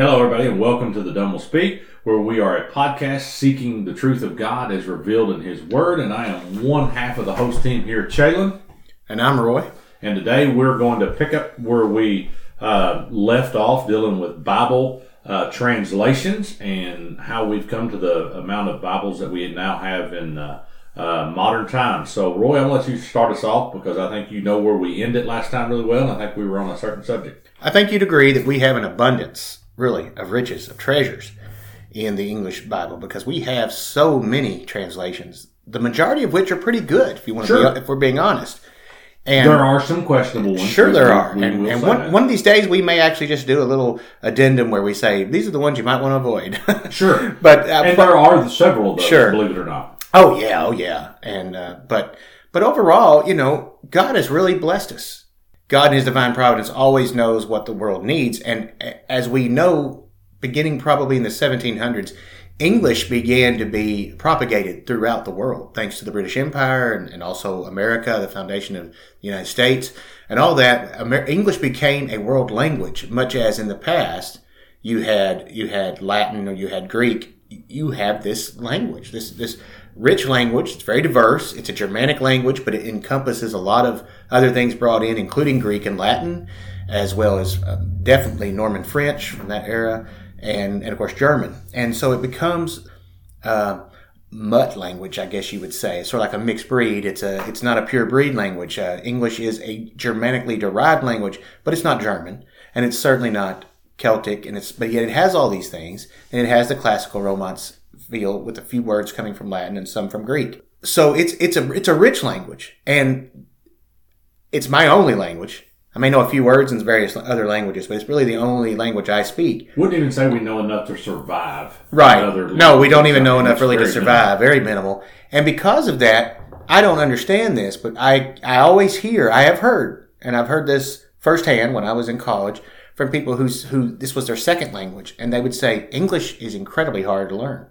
Hello, everybody, and welcome to the Dumb Will Speak, where we are a podcast seeking the truth of God as revealed in His Word. And I am one half of the host team here, Chalon. And I'm Roy. And today we're going to pick up where we uh, left off dealing with Bible uh, translations and how we've come to the amount of Bibles that we now have in uh, uh, modern times. So, Roy, I'll let you start us off because I think you know where we ended last time really well, and I think we were on a certain subject. I think you'd agree that we have an abundance, really, of riches, of treasures in the English Bible because we have so many translations, the majority of which are pretty good, if you want to be, if we're being honest. And There are some questionable ones. Sure, there are. and and one, one of these days, we may actually just do a little addendum where we say, these are the ones you might want to avoid. Sure. but, uh, and but- there are several of those, Sure. believe it or not. Oh yeah, oh yeah, and uh, but but overall, you know, God has really blessed us. God in His divine providence always knows what the world needs, and as we know, beginning probably in the 1700s, English began to be propagated throughout the world, thanks to the British Empire and, and also America, the foundation of the United States, and all that. Amer- English became a world language, much as in the past you had you had Latin or you had Greek. You have this language, this this rich language. It's very diverse. It's a Germanic language, but it encompasses a lot of other things brought in, including Greek and Latin, as well as um, definitely Norman French from that era, and and of course German. And so it becomes uh, mutt language, I guess you would say. It's sort of like a mixed breed. It's a it's not a pure breed language. Uh, English is a Germanically derived language, but it's not German, and it's certainly not Celtic. And it's but yet it has all these things, and it has the classical Romance feel with a few words coming from Latin and some from Greek. So it's it's a it's a rich language, and it's my only language. I may know a few words in various other languages, but it's really the only language I speak. Wouldn't even say we know enough to survive. Right. No, we don't even know enough really to survive. Very minimal. And because of that, I don't understand this, but I, I always hear, I have heard, and I've heard this firsthand when I was in college from people who's, who this was their second language, and they would say English is incredibly hard to learn.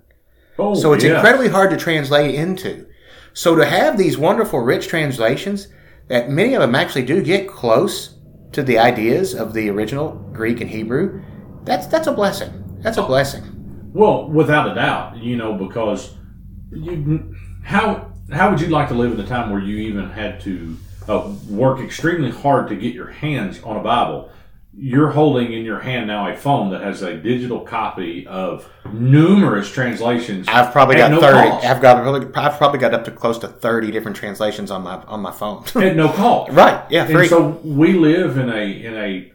Oh, So it's yeah. incredibly hard to translate into. So to have these wonderful, rich translations that many of them actually do get close to the ideas of the original Greek and Hebrew, that's that's a blessing. That's a blessing. Well, without a doubt, you know, because you how how would you like to live in a time where you even had to uh, work extremely hard to get your hands on a Bible? You're holding in your hand now a phone that has a digital copy of numerous translations. I've probably got no thirty. cost. I've got probably, I've probably got up to close to thirty different translations on my on my phone. at no cost. right? Yeah, And so we live in a in a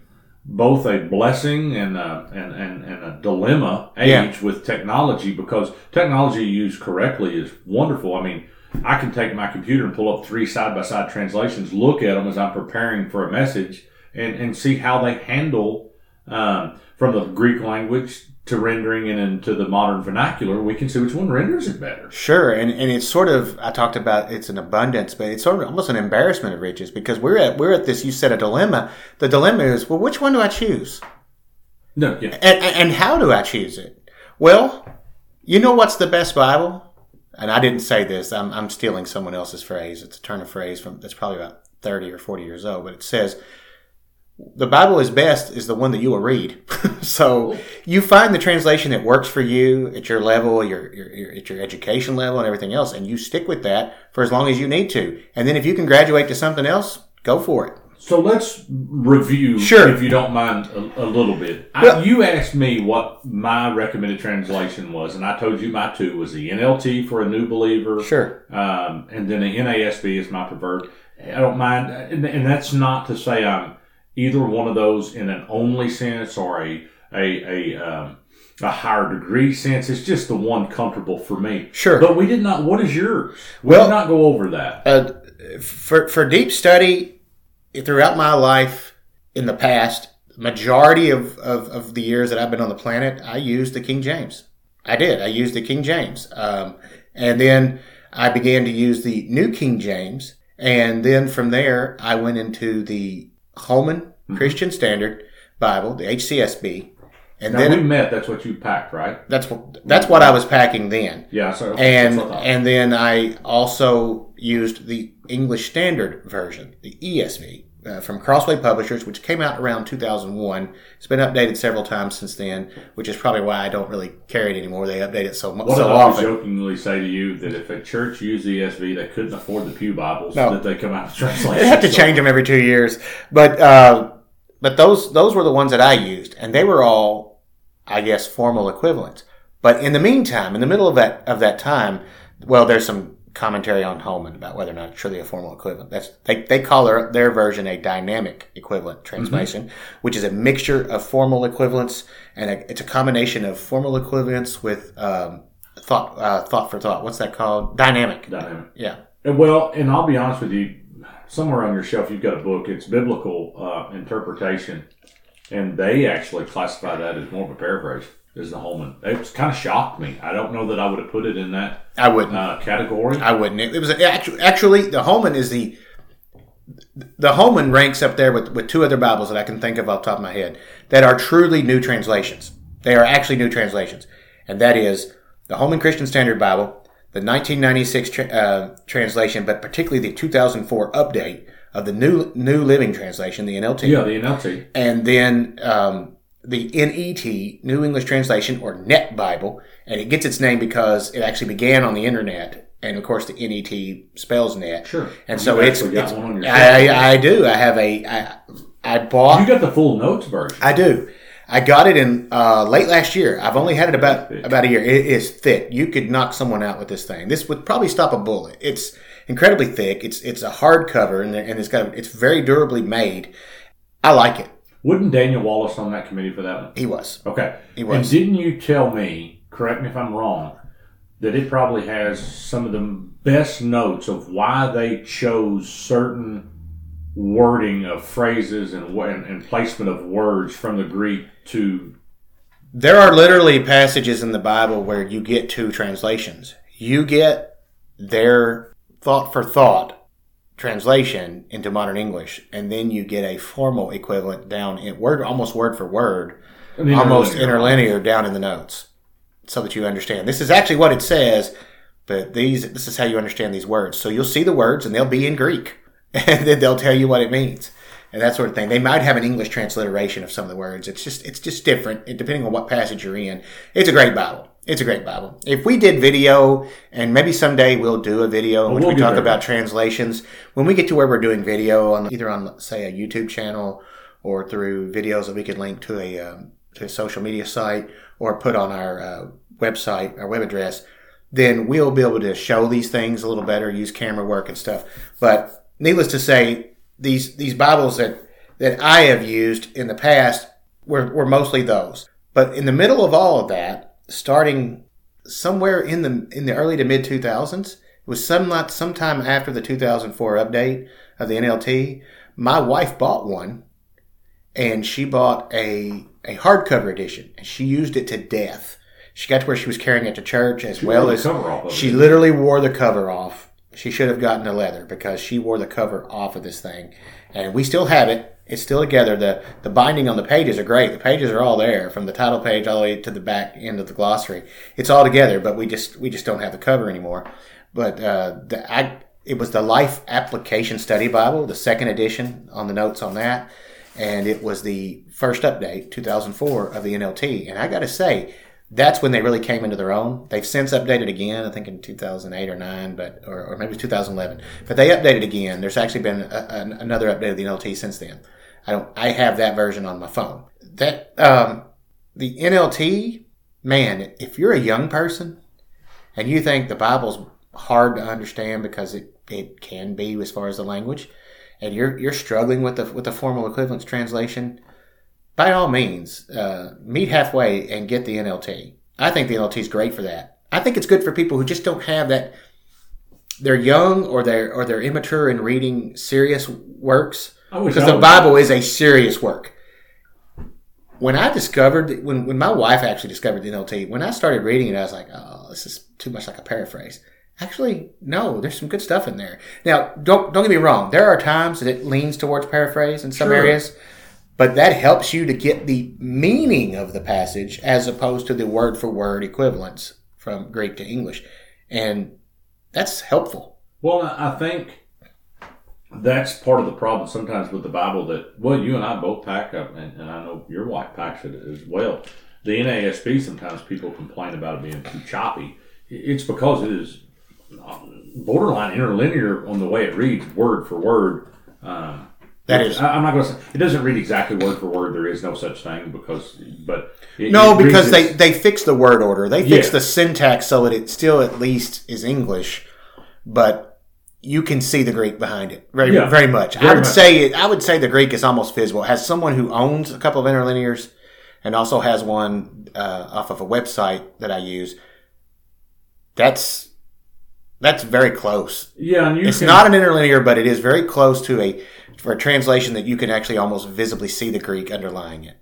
both a blessing and a, and, and, and a dilemma age Yeah. with technology because technology used correctly is wonderful. I mean, I can take my computer and pull up three side by side translations, look at them as I'm preparing for a message, and, and see how they handle um, from the Greek language to rendering it into the modern vernacular. We can see which one renders it better. Sure, and, and it's sort of I talked about it's an abundance, but it's sort of almost an embarrassment of riches because we're at we're at this. You said a dilemma. The dilemma is well, which one do I choose, No, yeah. and and and how do I choose it? Well, you know what's the best Bible? And I didn't say this. I'm I'm stealing someone else's phrase. It's a turn of phrase from that's probably about thirty or forty years old, but it says. The Bible is best is the one that you will read. so you find the translation that works for you at your level, your, your, your at your education level, and everything else, and you stick with that for as long as you need to. And then if you can graduate to something else, go for it. So let's review, Sure. if you don't mind, a, a little bit. Well- I, you asked me what my recommended translation was, and I told you my two was the NLT for a new believer, Sure. um, and then the NASB is my preferred. I don't mind, and, and that's not to say I'm either one of those in an only sense or a a a, um, a higher degree sense. It's just the one comfortable for me. Sure. But we did not. What is yours? We Well- did not go over that. Uh, for for deep study throughout my life in the past, majority of, of, of the years that I've been on the planet, I used the King James. I did. I used the King James. Um, and then I began to use the New King James. And then from there, I went into the Holman mm-hmm. Christian Standard Bible, the HCSB. And Now then we met. That's what you packed, right? that's what that's what I was packing then. Yeah. So And that's what I thought. and then I also used the English Standard Version, the ESV uh, from Crossway Publishers, which came out around 2001. It's been updated several times since then, which is probably why I don't really carry it anymore. They update it so much so I always often. jokingly say to you that if a church used the ESV, they couldn't afford the Pew Bibles No. that they come out of translation. They have to So- change them every two years, but uh, but those those were the ones that I used, and they were all, I guess, formal equivalents. But in the meantime, in the middle of that of that time, well, there's some commentary on Holman about whether or not it's truly a formal equivalent. That's they, they call their, their version a dynamic equivalent translation, which is a mixture of formal equivalents, and a, it's a combination of formal equivalents with um, thought uh, thought for thought. What's that called? Dynamic. Dynamic. Yeah. And well, and I'll be honest with you, somewhere on your shelf you've got a book. It's biblical uh, interpretation, and they actually classify that as more of a paraphrase. Is the Holman? It kind of shocked me. I don't know that I would have put it in that I wouldn't. uh, category. I wouldn't. It, it was actually, actually the Holman is the the Holman ranks up there with, with two other Bibles that I can think of off the top of my head that are truly new translations. They are actually new translations, and that is the Holman Christian Standard Bible, the 1996 tra- uh, translation, but particularly the 2004 update of the new New Living Translation, the NLT yeah, the NLT. and then um, the NET, New English Translation, or Net Bible, and it gets its name because it actually began on the internet, and of course the NET spells net. Sure. And so You've it's, it's I. I, I do. I have a I I bought. You got the full notes version. I do. I got it in uh, late last year. I've only had it about about a year. It is thick. You could knock someone out with this thing. This would probably stop a bullet. It's incredibly thick. It's it's a hard cover and, and it's got it's very durably made. I like it. Wouldn't Daniel Wallace on that committee for that one? He was. Okay. He was. And didn't you tell me, correct me if I'm wrong, that it probably has some of the best notes of why they chose certain wording of phrases and, and, and placement of words from the Greek to. There are literally passages in the Bible where you get two translations. You get their thought for thought translation into modern English, and then you get a formal equivalent down in word, almost word for word, almost interlinear down in the notes, so that you understand. This is actually what it says, but these this is how you understand these words. So you'll see the words, and they'll be in Greek, and then they'll tell you what it means and that sort of thing. They might have an English transliteration of some of the words. It's just it's just different it- depending on what passage you're in. It's a great Bible. It's a great Bible. If we did video, and maybe someday we'll do a video in which we'll we talk there. about translations. When we get to where we're doing video on either on say a YouTube channel or through videos that we could link to a um, to a social media site or put on our uh, website, our web address, then we'll be able to show these things a little better, use camera work and stuff. But needless to say, these these Bibles that that I have used in the past were, were mostly those. But in the middle of all of that, starting somewhere in the in the early to mid two thousands, it was some not sometime after the two thousand four update of the NLT. My wife bought one, and she bought a a hardcover edition, and she used it to death. She got to where she was carrying it to church as well wore the as of she it. literally wore the cover off. She should have gotten the leather because she wore the cover off of this thing, and we still have it. It's still together. the The binding on the pages are great. The pages are all there from the title page all the way to the back end of the glossary. It's all together, but we just we just don't have the cover anymore. But uh, the it was the Life Application Study Bible, the second edition on the notes on that, and it was the first update, 2004 of the NLT. And I got to say, that's when they really came into their own. They've since updated again, I think in 2008 or 9, but or, or maybe 2011. But they updated again. There's actually been a, an another update of the NLT since then. I don't. I have that version on my phone. That um, the NLT, man. If you're a young person and you think the Bible's hard to understand because it, it can be as far as the language, and you're you're struggling with the with the formal equivalence translation, by all means, uh, meet halfway and get the NLT. I think the NLT is great for that. I think it's good for people who just don't have that. They're young or they're or they're immature in reading serious works because the Bible is a serious work. When I discovered, when, when my wife actually discovered the NLT, when I started reading it, I was like, oh, this is too much like a paraphrase. Actually, no, there's some good stuff in there. Now, don't don't get me wrong. There are times that it leans towards paraphrase in some Sure. areas, but that helps you to get the meaning of the passage as opposed to the word for word equivalents from Greek to English, and that's helpful. Well, I think that's part of the problem sometimes with the Bible that, well, you and I both pack up, and, and I know your wife packs it as well. The NASB, sometimes people complain about it being too choppy. It's because it is um, borderline interlinear on the way it reads, word for word. Um, That is- I, am not going to say it doesn't read exactly word for word. There is no such thing because, but it, No, it because they, they fixed the word order. They fix Yeah. the syntax so that it still at least is English, but you can see the Greek behind it very Yeah. very much. I would much. say it, I would say the Greek is almost visible. has someone who owns a couple of interlinears and also has one uh, off of a website that I use, that's that's very close. yeah, and you It's can, not an interlinear, but it is very close to a for a translation that you can actually almost visibly see the Greek underlying it.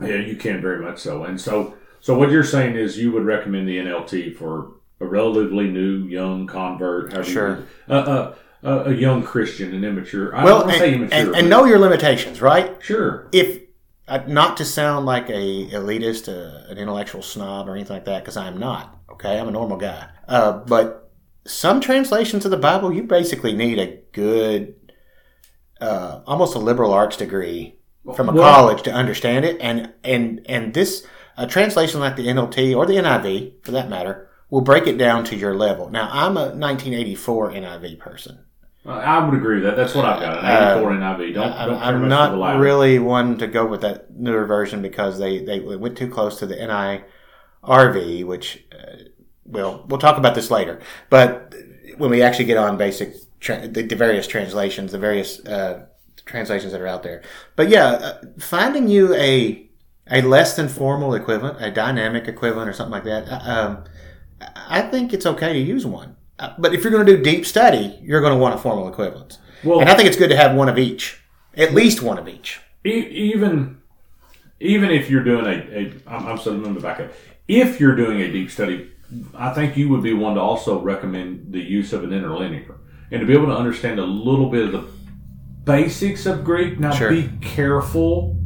Yeah, you can very much so. And so, so what you're saying is you would recommend the NLT for a relatively new, young convert, however you Sure. would- uh, uh, uh, a young Christian, an immature. I Well, don't wanna say and, immature, and, and know your limitations, right? sure. if uh, not to sound like a elitist, uh, an intellectual snob, or anything like that, because I'm not. Okay, I'm a normal guy. Uh, but some translations of the Bible, you basically need a good, uh, almost a liberal arts degree from a Well- college to understand it. And and and this a translation like the NLT or the NIV, for that matter, will break it down to your level. Now, I'm a 1984 NIV person. Uh, I would agree with that. That's what I've got. An 84 NIV. Don't, I- don't I'm much to the not really one to go with that newer version because they, they went too close to the NIRV, which, uh, well, we'll talk about this later. But when we actually get on basic, tra- the, the various translations, the various uh, translations that are out there. But yeah, uh, finding you a a less than formal equivalent, a dynamic equivalent, or something like that. uh, Um, I think it's okay to use one. Uh, But if you're going to do deep study, you're going to want a formal equivalent. Well- and I think it's good to have one of each, at least one of each. Even even if you're doing a, a I'm, I'm let me back up. If you're doing a deep study, I think you would be one to also recommend the use of an interlinear and to be able to understand a little bit of the basics of Greek. Now, Sure. be careful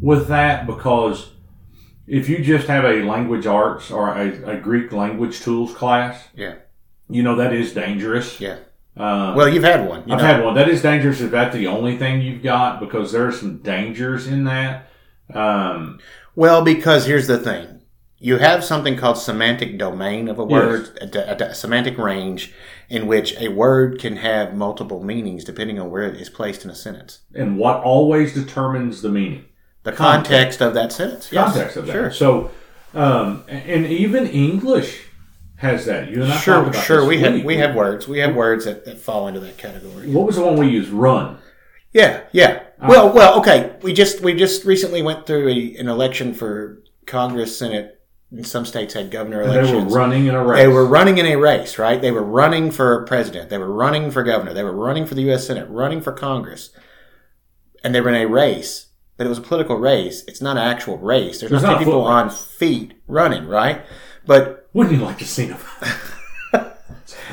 with that because if you just have a language arts or a, a Greek language tools class, Yeah, you know that is dangerous. yeah. Uh, Well, you've had one. You I've know. had one. That is dangerous if that's the only thing you've got because there are some dangers in that. Um, Well, because here's the thing: you have something called semantic domain of a word, a, a- a semantic range, in which a word can have multiple meanings depending on where it is placed in a sentence. and what always determines the meaning? The context of that sentence. Yes, Context of that. Sure. So, um, and even English has that. You and I Sure, about sure. We have we have words. We have words that, that fall into that category. What was the one we used? Run. Yeah, yeah. Uh, Well, well, okay. We just we just recently went through a, an election for Congress, Senate, and some states had governor elections. They were running in a race. They were running in a race, right? They were running for president. They were running for governor. They were running for the U.S. Senate, running for Congress. And they were in a race, but it was a political race. It's not an actual race. There's, There's not not people on feet running, right? But Wouldn't you like to see them?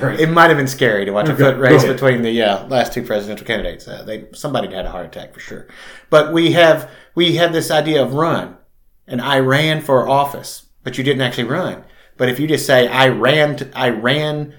It might have been scary to watch a foot race between the yeah, last two presidential candidates. Uh, they somebody had a heart attack for sure. But we have we have this idea of run, and I ran for office, but you didn't actually run. But if you just say I ran, to, I ran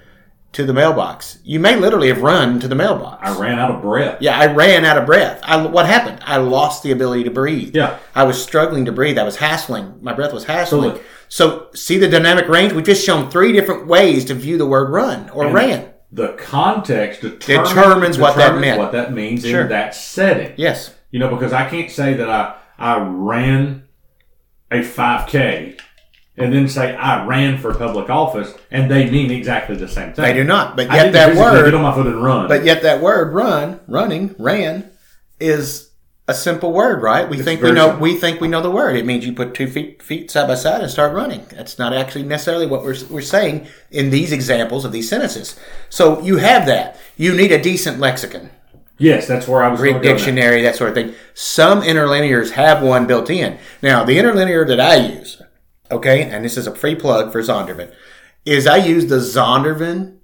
to the mailbox, you may literally have run to the mailbox. I ran out of breath. yeah, I ran out of breath. I, what happened? I lost the ability to breathe. Yeah. I was struggling to breathe. I was hassling. My breath was hassling. the- So, see the dynamic range? We've just shown three different ways to view the word run or ran. The context determines, Determines what that meant. What that means Sure. in that setting. Yes. You know, because I can't say that I I ran a 5K and then say I ran for public office, and they mean exactly the same thing. They do not. But yet that word get on my foot and run. But yet that word run, running, ran is a simple word, right? We think we know simple. we think we know the word. It means you put two feet feet side by side and start running. That's not actually necessarily what we're we're saying in these examples of these sentences. So you have that. You need a decent lexicon, yes, that's where I was. Greek dictionary, that sort of thing. Some interlinears have one built in. Now, the interlinear that I use, okay, and this is a free plug for Zondervan, is I use the Zondervan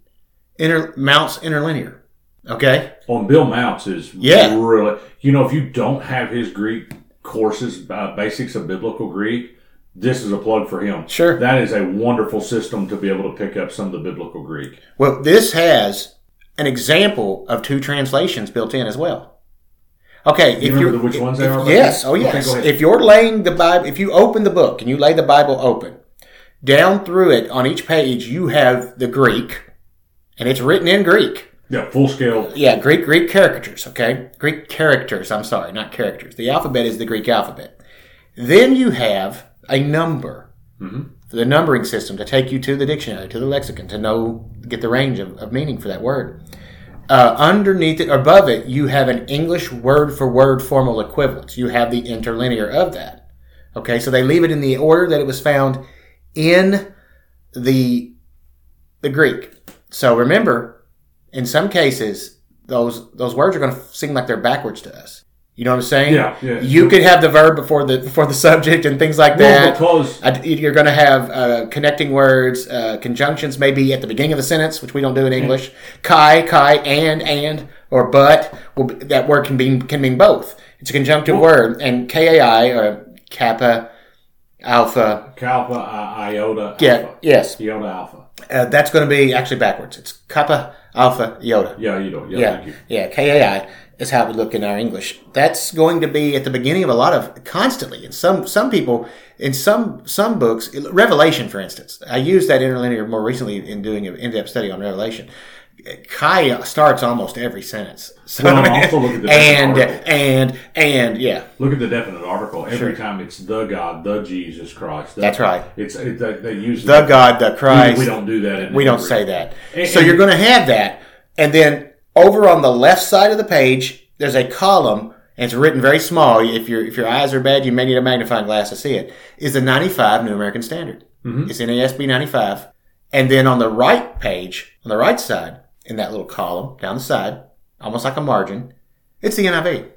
inter, Mounce interlinear. Okay, on Bill Mounce is Yeah. really you know if you don't have his Greek courses uh, basics of biblical Greek this is a plug for him Sure. that is a wonderful system to be able to pick up some of the biblical Greek Well, this has an example of two translations built in as well. Okay, You if you're which ones they are? Yes, oh Okay, yes. ahead. if you're laying the Bible, if you open the book and you lay the Bible open, down through it on each page you have the Greek, and it's written in Greek. Yeah, full scale. Yeah, Greek Greek characters, okay? Greek characters, I'm sorry, not characters. The alphabet is the Greek alphabet. Then you have a number. For the numbering system to take you to the dictionary, to the lexicon, to know, get the range of, of meaning for that word. Uh, underneath it, above it, you have an English word for word formal equivalence. You have the interlinear of that. Okay, so they leave it in the order that it was found in the the Greek. So remember, in some cases, those those words are going to seem like they're backwards to us. You know what I'm saying? Yeah, yeah. You could have the verb before the before the subject and things like Well, that. because I- You're going to have uh, connecting words, uh, conjunctions maybe at the beginning of the sentence, which we don't do in English. Kai, kai, and, and, or but. Will be, that word can mean can mean both. It's a conjunctive word, and kai or kappa, alpha. Kappa, iota, Yeah, alpha. yes, Iota, alpha. uh, that's going to be actually backwards. It's kappa, alpha, iota. Yeah, you don't. Yeah, Yeah, thank you. yeah. KAI is how we look in our English. That's going to be at the beginning of a lot of constantly. And some some people in some some books, Revelation, for instance, I used that interlinear more recently in doing an in-depth study on Revelation. Kai starts almost every sentence. So, Well, also look at the and and and yeah, Look at the definite article. Every Sure. time it's the God, the Jesus Christ. the- That's right. It's it, they, they use the God, the Christ. we don't do that. We don't say that. And- so and- you're going to have that. And then over on the left side of the page, there's a column, and it's written very small. If your if your eyes are bad, you may need a magnifying glass to see it. Is the 95 New American Standard? Mm-hmm. It's NASB 95. And then on the right page, on the right side, in that little column down the side, almost like a margin, it's the NIV.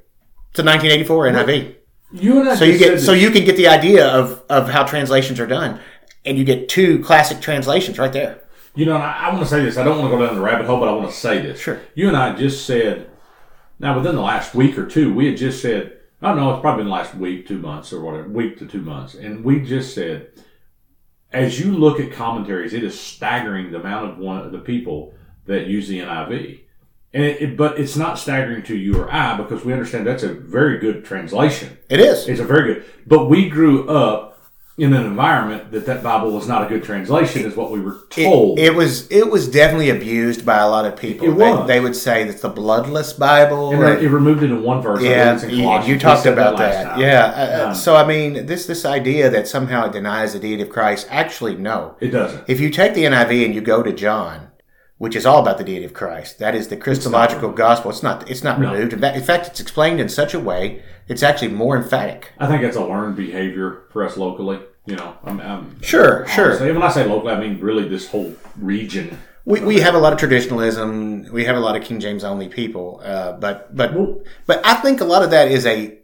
It's a 1984 NIV. You and I So you get so you can get the idea of of how translations are done, and you get two classic translations right there. You know, I, I want to say this. I don't want to go down the rabbit hole, but I want to say this. Sure. You and I just said, now within the last week or two, we had just said, I don't know, it's probably been the last week, two months, or whatever, week to two months, and we just said, as you look at commentaries, it is staggering the amount of one of the people that use the NIV. And it, it- but it's not staggering to you or I because we understand that's a very good translation. It is. It's a very good. But we grew up in an environment that that Bible was not a good translation, is what we were told. It, it was it was definitely abused by a lot of people. It they, was. they would say that's the bloodless Bible. And or- it removed it in one verse. Yeah, it's you, you talked about that. time. Yeah. Um, so I mean, this this idea that somehow it denies the deity of Christ. Actually, no. It doesn't. If you take the NIV and you go to John, which is all about the deity of Christ, that is the Christological gospel. It's not. It's not No. removed. In fact, it's explained in such a way. It's actually more emphatic. I think that's a learned behavior for us locally. You know, I'm, I'm Sure, sure. honestly, When I say locally, I mean really this whole region. We, we have a lot of traditionalism. We have a lot of King James only people. Uh, but but but I think a lot of that is a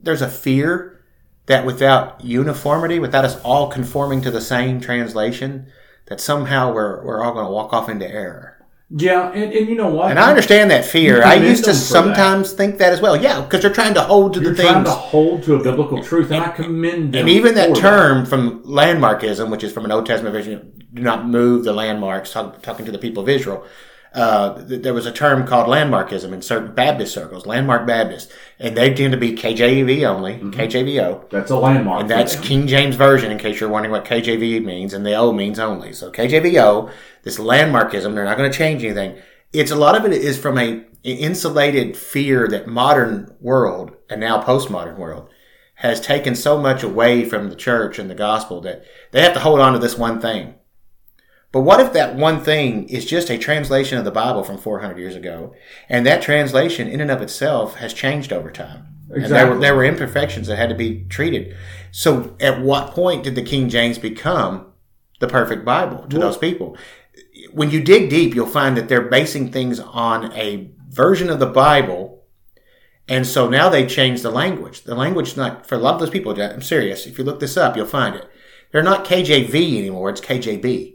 there's a fear that without uniformity, without us all conforming to the same translation, that somehow we're we're all going to walk off into error. Yeah, and, and you know what? And I understand that fear. I used to for that. sometimes think that as well. Yeah, because they're trying to hold to You're the trying to hold to a biblical truth, and, I commend them. And even that term from landmarkism, which is from an Old Testament vision, do not move the landmarks, talk, talking to the people of Israel. Uh, th- there was a term called landmarkism in certain Baptist circles, landmark Baptist, and they tend to be KJV only, KJVO, That's a landmark. and that's them. King James Version, in case you're wondering what KJV means, and the O means only. So KJVO, this landmarkism, they're not going to change anything. It's a lot of it is from a insulated fear that modern world and now postmodern world has taken so much away from the church and the gospel that they have to hold on to this one thing. But what if that one thing is just a translation of the Bible from 400 years ago, and that translation in and of itself has changed over time? And there were, Exactly. there were imperfections that had to be treated. So, at what point did the King James become the perfect Bible to Well- those people? When you dig deep, you'll find that they're basing things on a version of the Bible. And so now they changed the language. The language, not for a lot of those people, I'm serious. If you look this up, you'll find it. They're not KJV anymore, it's KJB.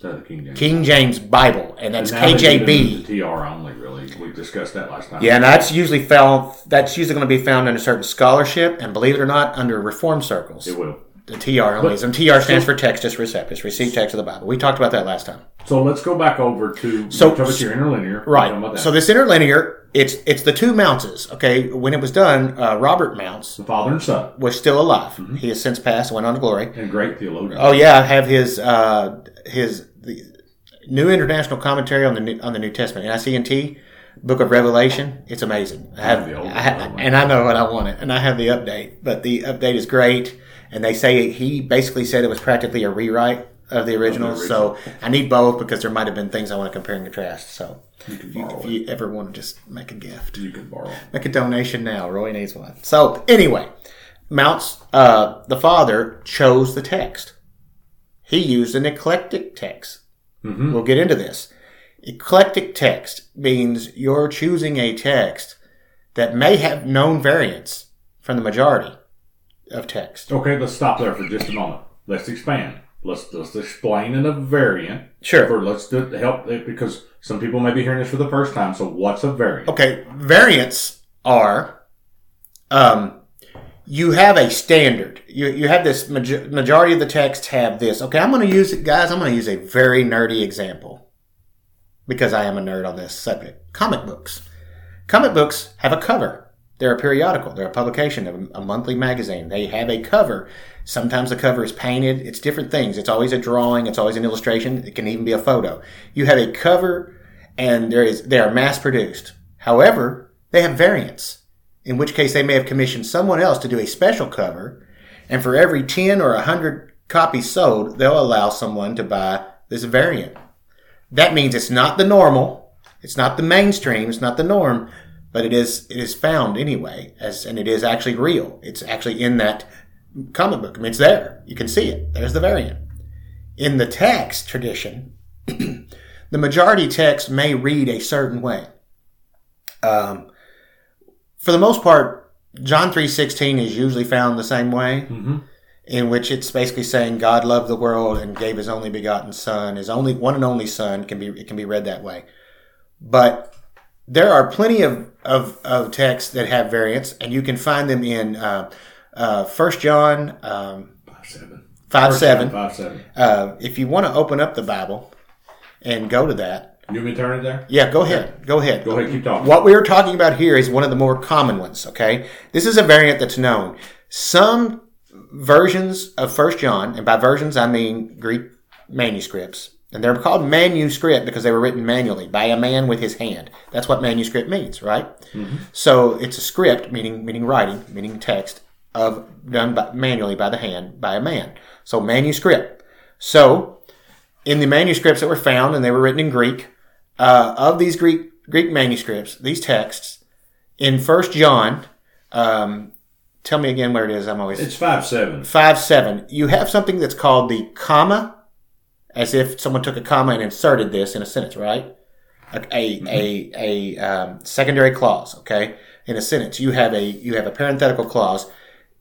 The King James. King James Bible, and that's they KJB. TR only, really. We discussed that last time. Yeah, and that's usually found. That's usually going to be found under certain scholarship, and believe it or not, under reform circles. It will. the TR onlyism. TR stands for Textus Receptus, received text of the Bible. We talked about that last time. So let's go back over to So- so about your interlinear. Right. So this interlinear, it's it's the two Mounces. Okay, when it was done, uh, Robert Mounce, the father and son was still alive. Mm-hmm. He has since passed, went on to glory. and great theologian. Oh yeah, I have his uh, his New International Commentary on the New, on the New Testament, NICNT, Book of Revelation. It's amazing. I have, The old I ha- one. and I know what I want it, and I have the update. But the update is great, and they say he basically said it was practically a rewrite of the original. original. So I need both because there might have been things I want to compare and contrast. So You can if you, if you ever want to just make a gift, You can borrow. Make a donation now. Roy needs one. So anyway, Mounce, uh, the father chose the text. He used an eclectic text. Mhm. We'll get into this. Eclectic text means you're choosing a text that may have known variants from the majority of text. Okay, let's stop there for just a moment. Let's expand. Let's let's explain in a variant. Sure. For let's do it help because some people may be hearing this for the first time. So what's a variant? Okay, variants are um, you have a standard. You, you have this maj- majority of the texts have this. Okay, I'm going to use it, guys. I'm going to use a very nerdy example because I am a nerd on this subject. Comic books. Comic books have a cover. They're a periodical. They're a publication of a, a monthly magazine. They have a cover. Sometimes the cover is painted. It's different things. It's always a drawing. It's always an illustration. It can even be a photo. You have a cover, and there is they are mass produced. However, they have variants. In which case, they may have commissioned someone else to do a special cover, and for every ten or hundred copies sold, they'll allow someone to buy this variant. That means it's not the normal. It's not the mainstream. It's not the norm, but it is it is found anyway, as and it is actually real. It's actually in that comic book. I mean, it's there. You can see it. There's the variant. In the text tradition, the majority text may read a certain way. Um, for the most part, John three sixteen is usually found the same way Mm-hmm. in which it's basically saying God loved the world and gave His only begotten Son, His only one and only Son can be it can be read that way. But there are plenty of of, of texts that have variants, and you can find them in uh, uh, First John um, Five seven. five seven. John Five seven. Uh, if you want to open up the Bible and go to that, You want me to turn it there? yeah, go ahead, go ahead. Go ahead, keep talking. What we are talking about here is one of the more common ones, okay? This is a variant that's known. Some versions of First John, and by versions I mean Greek manuscripts, and they're called manuscript because they were written manually by a man with his hand. That's what manuscript means, right? Mm-hmm. So it's a script, meaning meaning writing, meaning text of done by, manually by the hand by a man. So manuscript. So in the manuscripts that were found, and they were written in Greek, uh, of these Greek Greek manuscripts, these texts in First John, um, tell me again where it is. I'm always It's five seven. five seven. You have something that's called the comma, as if someone took a comma and inserted this in a sentence, right? A a a, a um, secondary clause, okay, in a sentence. You have a you have a parenthetical clause.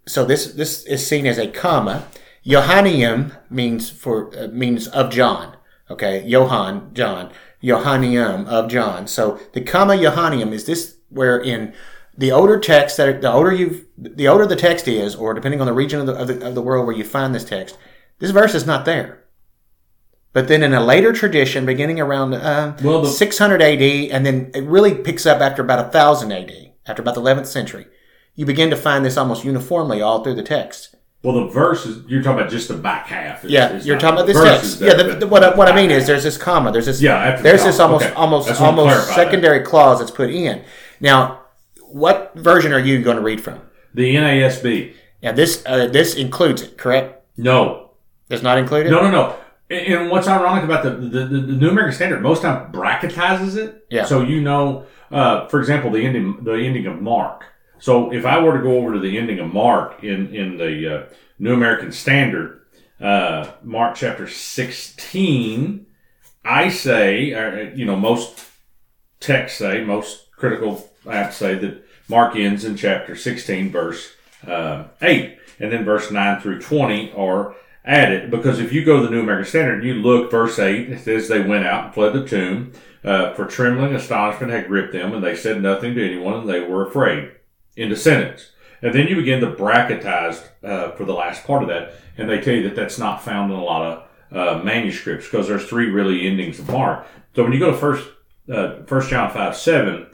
So this this is seen as a comma. Johanneum means for uh, means of John. Okay, Johann John. Johanneum of John. So the comma Johanneum is this where in the older text that the older you the older the text is, or depending on the region of the, of the of the world where you find this text, this verse is not there. But then in a later tradition, beginning around uh, Well, the- 600 AD, and then it really picks up after about 1000 AD, after about the 11th century, you begin to find this almost uniformly all through the text. Well, the verse is you're talking about just the back half. It's- Yeah, it's you're talking about this text. Yeah, the, the, what, I, what I mean is there's this comma, there's this Yeah, after the there's this almost Okay. almost almost clarifying that. secondary clause that's put in. Now, what version are you going to read from? the NASB. Now this uh, this includes it, correct? No, Does not include it. no, no, no. And what's ironic about the, the, the, the New American Standard, most time bracketizes it. Yeah. So you know, uh, for example, the ending, the ending of Mark. So if I were to go over to the ending of Mark in in the uh, New American Standard, uh, Mark chapter sixteen, I say, uh, you know, most texts say, most critical apps say that Mark ends in chapter 16, verse uh, 8, and then verse 9 through 20 are added. Because if you go to the New American Standard, and you look, verse 8, it says, They went out and fled the tomb, uh, for trembling astonishment had gripped them, and they said nothing to anyone, and they were afraid. Into sentence. And then you begin to bracketize uh, for the last part of that, and they tell you that that's not found in a lot of uh, manuscripts because there's three really endings of Mark. So when you go to first uh, First John five seven,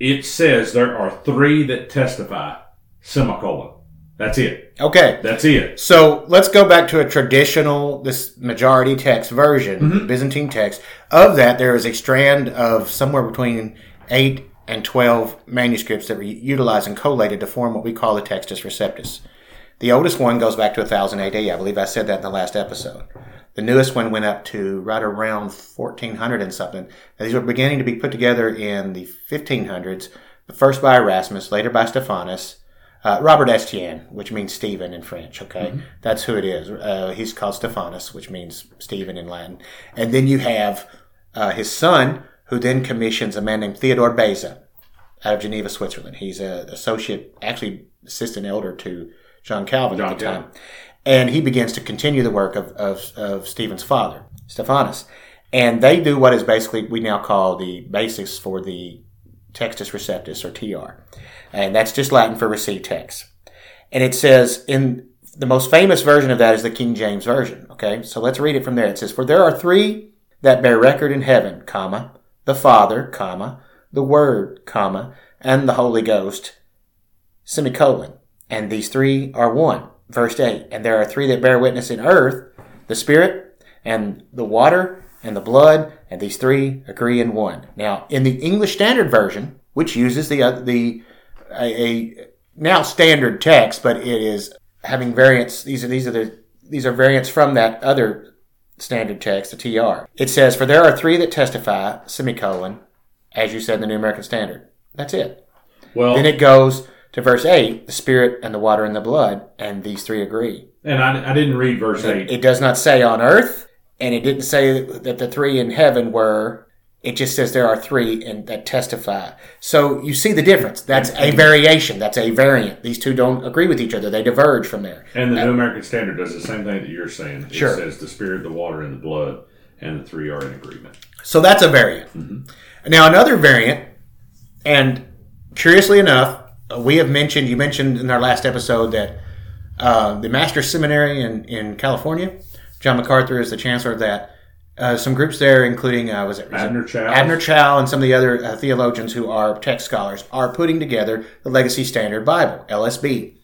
it says there are three that testify. Semicolon. That's it. Okay. That's it. So let's go back to a traditional, this majority text version, Mm-hmm. Byzantine text. Of that, there is a strand of somewhere between 8 and 12 manuscripts that were utilized and collated to form what we call the Textus Receptus. The oldest one goes back to 1000 AD. I believe I said that in the last episode. The newest one went up to right around 1400 and something. And these were beginning to be put together in the 1500s, first by Erasmus, later by Stephanus, uh, Robert Estienne, which means Stephen in French. Okay, that's who it is. Uh, he's called Stephanus, which means Stephen in Latin. And then you have uh, his son, who then commissions a man named Theodore Beza out of Geneva, Switzerland. He's an associate, actually assistant elder to John Calvin John at the Calvin. time, and he begins to continue the work of of, of Stephen's father, Stephanus. And they do what is basically we now call the basis for the Textus Receptus or TR. And that's just Latin for received text. And it says in the most famous version of that is the King James Version. Okay, so let's read it from there. It says, For there are three that bear record in heaven, comma, the Father, comma, the Word, comma, and the Holy Ghost, semicolon. And these three are one. Verse 8. And there are three that bear witness in earth, the Spirit, and the water, and the blood, and these three agree in one. Now, in the English Standard Version, which uses the, uh, the, a, a now standard text, but it is having variants. These are, these are the, these are variants from that other standard text, the TR. It says, For there are three that testify, semicolon, as you said in the New American Standard. That's it. Well, Then it goes to verse 8, the spirit and the water and the blood, and these three agree. and I, I didn't read verse eight. It does not say on earth, and it didn't say that the three in heaven were. It just says there are three and that testify. So you see the difference. That's a variation. That's a variant. These two don't agree with each other. They diverge from there. And the New American Standard does the same thing that you're saying. It Sure. says the spirit, the water, and the blood, and the three are in agreement. So that's a variant. Now another variant, and curiously enough, uh, we have mentioned. You mentioned in our last episode that uh, the Master Seminary in in California, John MacArthur is the chancellor of that. Uh, some groups there, including uh, was it, was Abner Chou. Abner Chou and some of the other uh, theologians who are text scholars, are putting together the Legacy Standard Bible (LSB).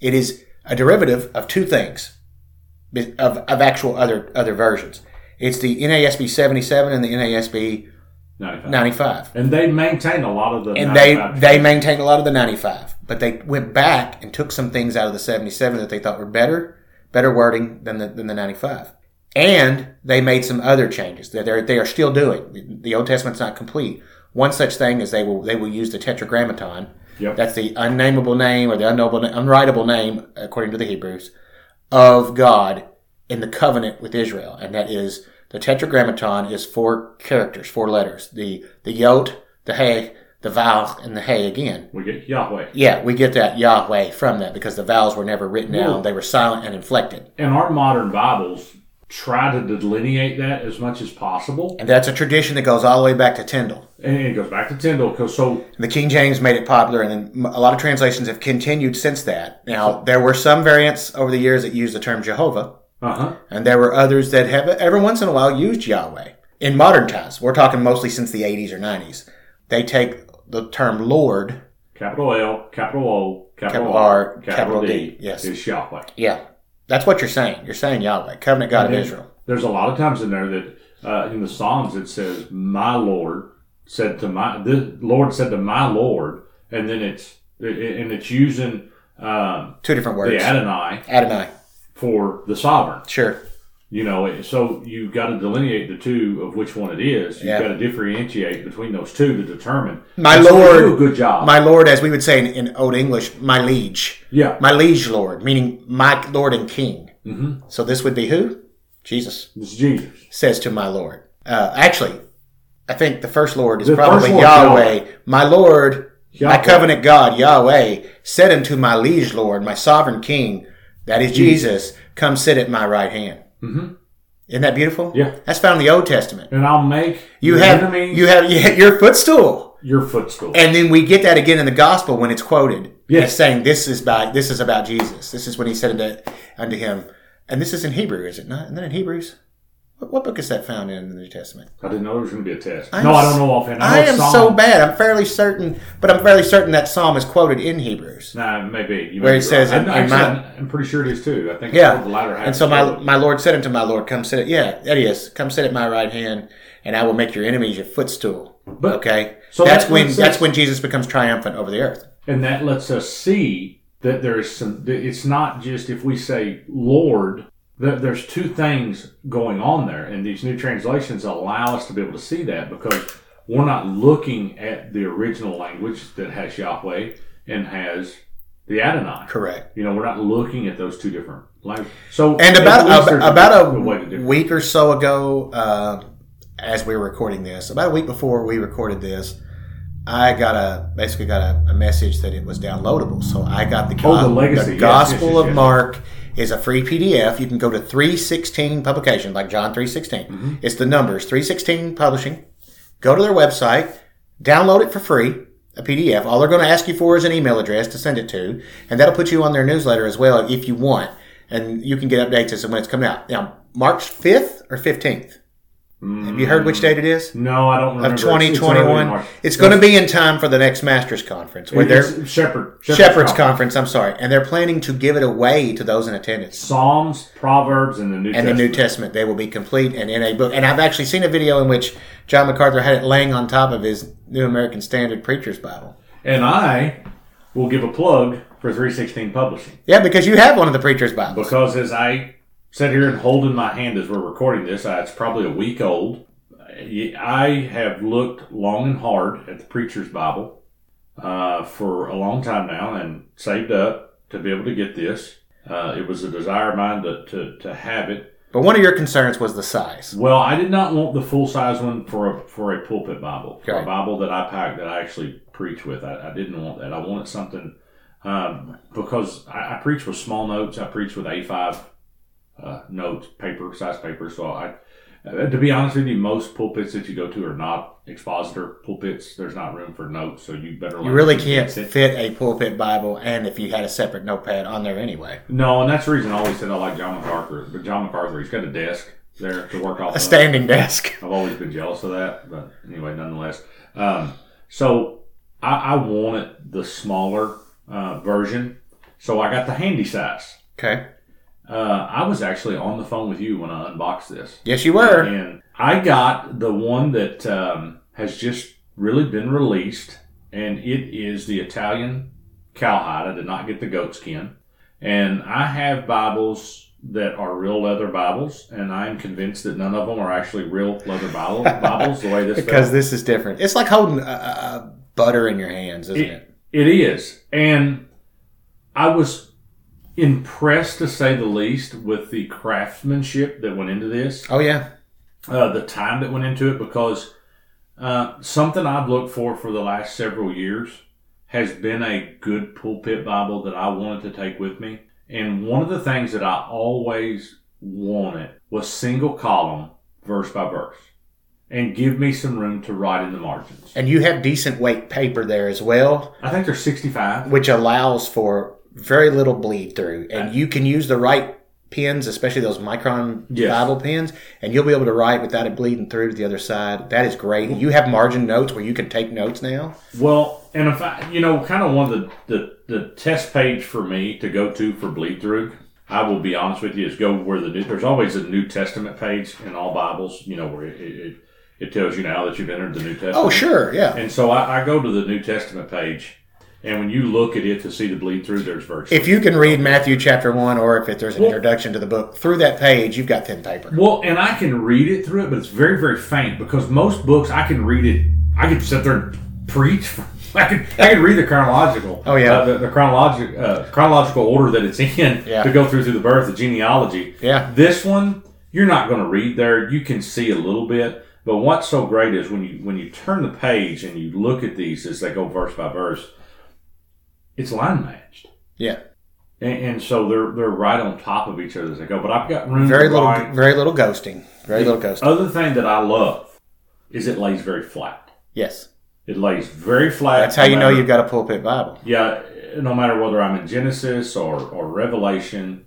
It is a derivative of two things, of, of actual other other versions. It's the NASB 77 and the NASB 95. 95. And they maintain a lot of the. And they 95 they maintained a lot of the 95, but they went back and took some things out of the 77 that they thought were better, better wording than the than the 95. And they made some other changes that they're, they are still doing. The Old Testament's not complete. One such thing is they will they will use the Tetragrammaton. Yep. That's the unnameable name or the unknowable, unwritable name, according to the Hebrews, of God in the covenant with Israel, and that is the Tetragrammaton is four characters, four letters: the the yod, the hey, the vowel, and the hey again. we get Yahweh. Yeah, we get that Yahweh from that because the vowels were never written down; they were silent and inflected. In our modern Bibles try to delineate that as much as possible. And that's a tradition that goes all the way back to Tyndale. And it goes back to Tyndale because so The King James made it popular, and then a lot of translations have continued since that. Now, there were some variants over the years that used the term Jehovah, uh huh. and there were others that have every once in a while used Yahweh. In modern times, we're talking mostly since the 80s or 90s, they take the term Lord. Capital L, capital O, capital, Capital R, R, capital, capital D, D, yes. is Yahweh. Yeah, that's what you're saying. You're saying Yahweh, covenant God of And Israel. There's a lot of times in there that uh, in the Psalms it says, "My Lord said to my the Lord said to my Lord," and then it's it, it- and it's using um, Two different the words. Adonai Adonai. for the sovereign. Sure. You know, so you've got to delineate the two of which one it is. You've Yeah. got to differentiate between those two to determine. My they Lord- good job. My Lord, as we would say in, in Old English, my liege. yeah, My liege Lord, meaning my Lord and King. hmm So this would be who? Jesus it's Jesus. says to my Lord. Uh, actually, I think the first Lord is The probably Lord, Yahweh. Yahweh. My Lord, my covenant God, Yahweh, said unto my liege Lord, my sovereign King, that is Jesus, come sit at my right hand. Mhm. Isn't that beautiful? Yeah. That's found in the Old Testament. And I'll make You have enemies you have you your footstool. your footstool. And then we get that again in the gospel when it's quoted. Yes. It's saying this is by this is about Jesus. This is when he said unto, unto him, and this is in Hebrew, is it not? Isn't that in Hebrews? What, what book is that found in the New Testament? I didn't know there was going to be a test. I'm no, I s- don't know offhand. I know am Psalm- so bad. I'm fairly certain, but I'm fairly certain that psalm is quoted in Hebrews. Nah, maybe. You Where may it says right. I'm, actually, my- I'm pretty sure it is too. I think Yeah. the latter half. And so my my Lord said unto my Lord, Come sit. At, yeah, that is. Come sit at my right hand, and I will make your enemies your footstool. But- okay, so that's that when lets that's when Jesus becomes triumphant over the earth. and that lets us see that there is some. It's not just if we say Lord. There's two things going on there, and these new translations allow us to be able to see that because we're not looking at the original language that has Yahweh and has the Adonai. Correct. You know, we're not looking at those two different languages. So, And about least about, a a week or so ago, uh, as we were recording this, about a week before we recorded this, I got a basically got a, a message that it was downloadable. So I got the, Oh, the legacy. Yes, Gospel yes, yes, of. Mark is a free PDF. You can go to 316 publication, like John 316. Mm-hmm. It's the numbers 316 publishing. Go to their website, download it for free, a PDF. All they're going to ask you for is an email address to send it to, and that'll put you on their newsletter as well if you want. And you can get updates as to when it's coming out. Now, March 5th or 15th? Have you heard which mm. date it is? No, I don't remember. Of It's- it's 2021. It's going to be in time for the next Masters Conference, where they're Shepherd. Shepherd's Conference. I'm sorry, and they're planning to give it away to those in attendance. Psalms, Proverbs, and the New And Testament. the New Testament, they will be complete and in a book. And I've actually seen a video in which John MacArthur had it laying on top of his New American Standard Preacher's Bible. And I will give a plug for 316 Publishing Yeah, because you have one of the Preacher's Bibles. because as I sit here and hold in my hand as we're recording this, uh, it's probably a week old. I have looked long and hard at the Preacher's Bible uh, for a long time now and saved up to be able to get this. Uh, it was a desire of mine to, to, to have it. But one of your concerns was the size. Well, I did not want the full size one for a for a pulpit Bible, Okay. a Bible that I pack that I actually preach with. I, I didn't want that. I wanted something um, because I, I preach with small notes. I preach with A five uh, notes, paper size paper. So I, uh, to be honest with you, most pulpits that you go to are not expositor pulpits. There's not room for notes, so you better. You really can't it. fit a pulpit Bible, and if you had a separate notepad on there anyway, No, and that's the reason I always said I like John MacArthur. But John MacArthur, he's got a desk there to work off. a of. standing desk. I've always been jealous of that, but anyway, nonetheless. Um, so I, I wanted the smaller uh, version, so I got the handy size. Okay. Uh, I was actually on the phone with you when I unboxed this, Yes, you were. and I got the one that um, has just really been released, and it is the Italian cowhide. I did not get the goat skin, and I have Bibles that are real leather Bibles, and I'm convinced that none of them are actually real leather Bible, Bibles. The way this Because felt. this is different. It's like holding uh, uh, butter in your hands, isn't it? It is. And I was impressed, to say the least, with the craftsmanship that went into this, Oh yeah. uh, the time that went into it, because uh, something I've looked for for the last several years has been a good pulpit Bible that I wanted to take with me. And one of the things that I always wanted was single column, verse by verse, and give me some room to write in the margins. And you have decent weight paper there as well, I think they're 65. which allows for very little bleed through. And you can use the right pins, especially those micron Yes. Bible pins, and you'll be able to write without it bleeding through to the other side. That is great. You have margin notes where you can take notes now. Well, and if I, you know, kind of one of the, the, the test page for me to go to for bleed through, I will be honest with you, is go where the new, there's always a New Testament page in all Bibles, you know, where it, it, it tells you now that you've entered the New oh, Testament. Oh, sure. Yeah. And so I, I go to the New Testament page, and when you look at it to see the bleed through, there's virtually. If you can read Matthew chapter one, or if it, there's an introduction to the book through that page, you've got thin paper. Well, and I can read it through it, but it's very, very faint because most books I can read it. I can sit there and preach. I can I can read the chronological. Oh, yeah. uh, the, the chronological uh, chronological order that it's in Yeah. to go through through the birth, the genealogy. Yeah. This one you're not going to read there. You can see a little bit, but what's so great is when you when you turn the page and you look at these as they go verse by verse, it's line matched. Yeah. And, and so they're they're right on top of each other as they go. But I've got room Very little, write. very little ghosting. Very little ghosting. Other thing that I love is it lays very flat. Yes. It lays very flat. That's how you no know you've got a pulpit Bible. Yeah, no matter whether I'm in Genesis or, or Revelation,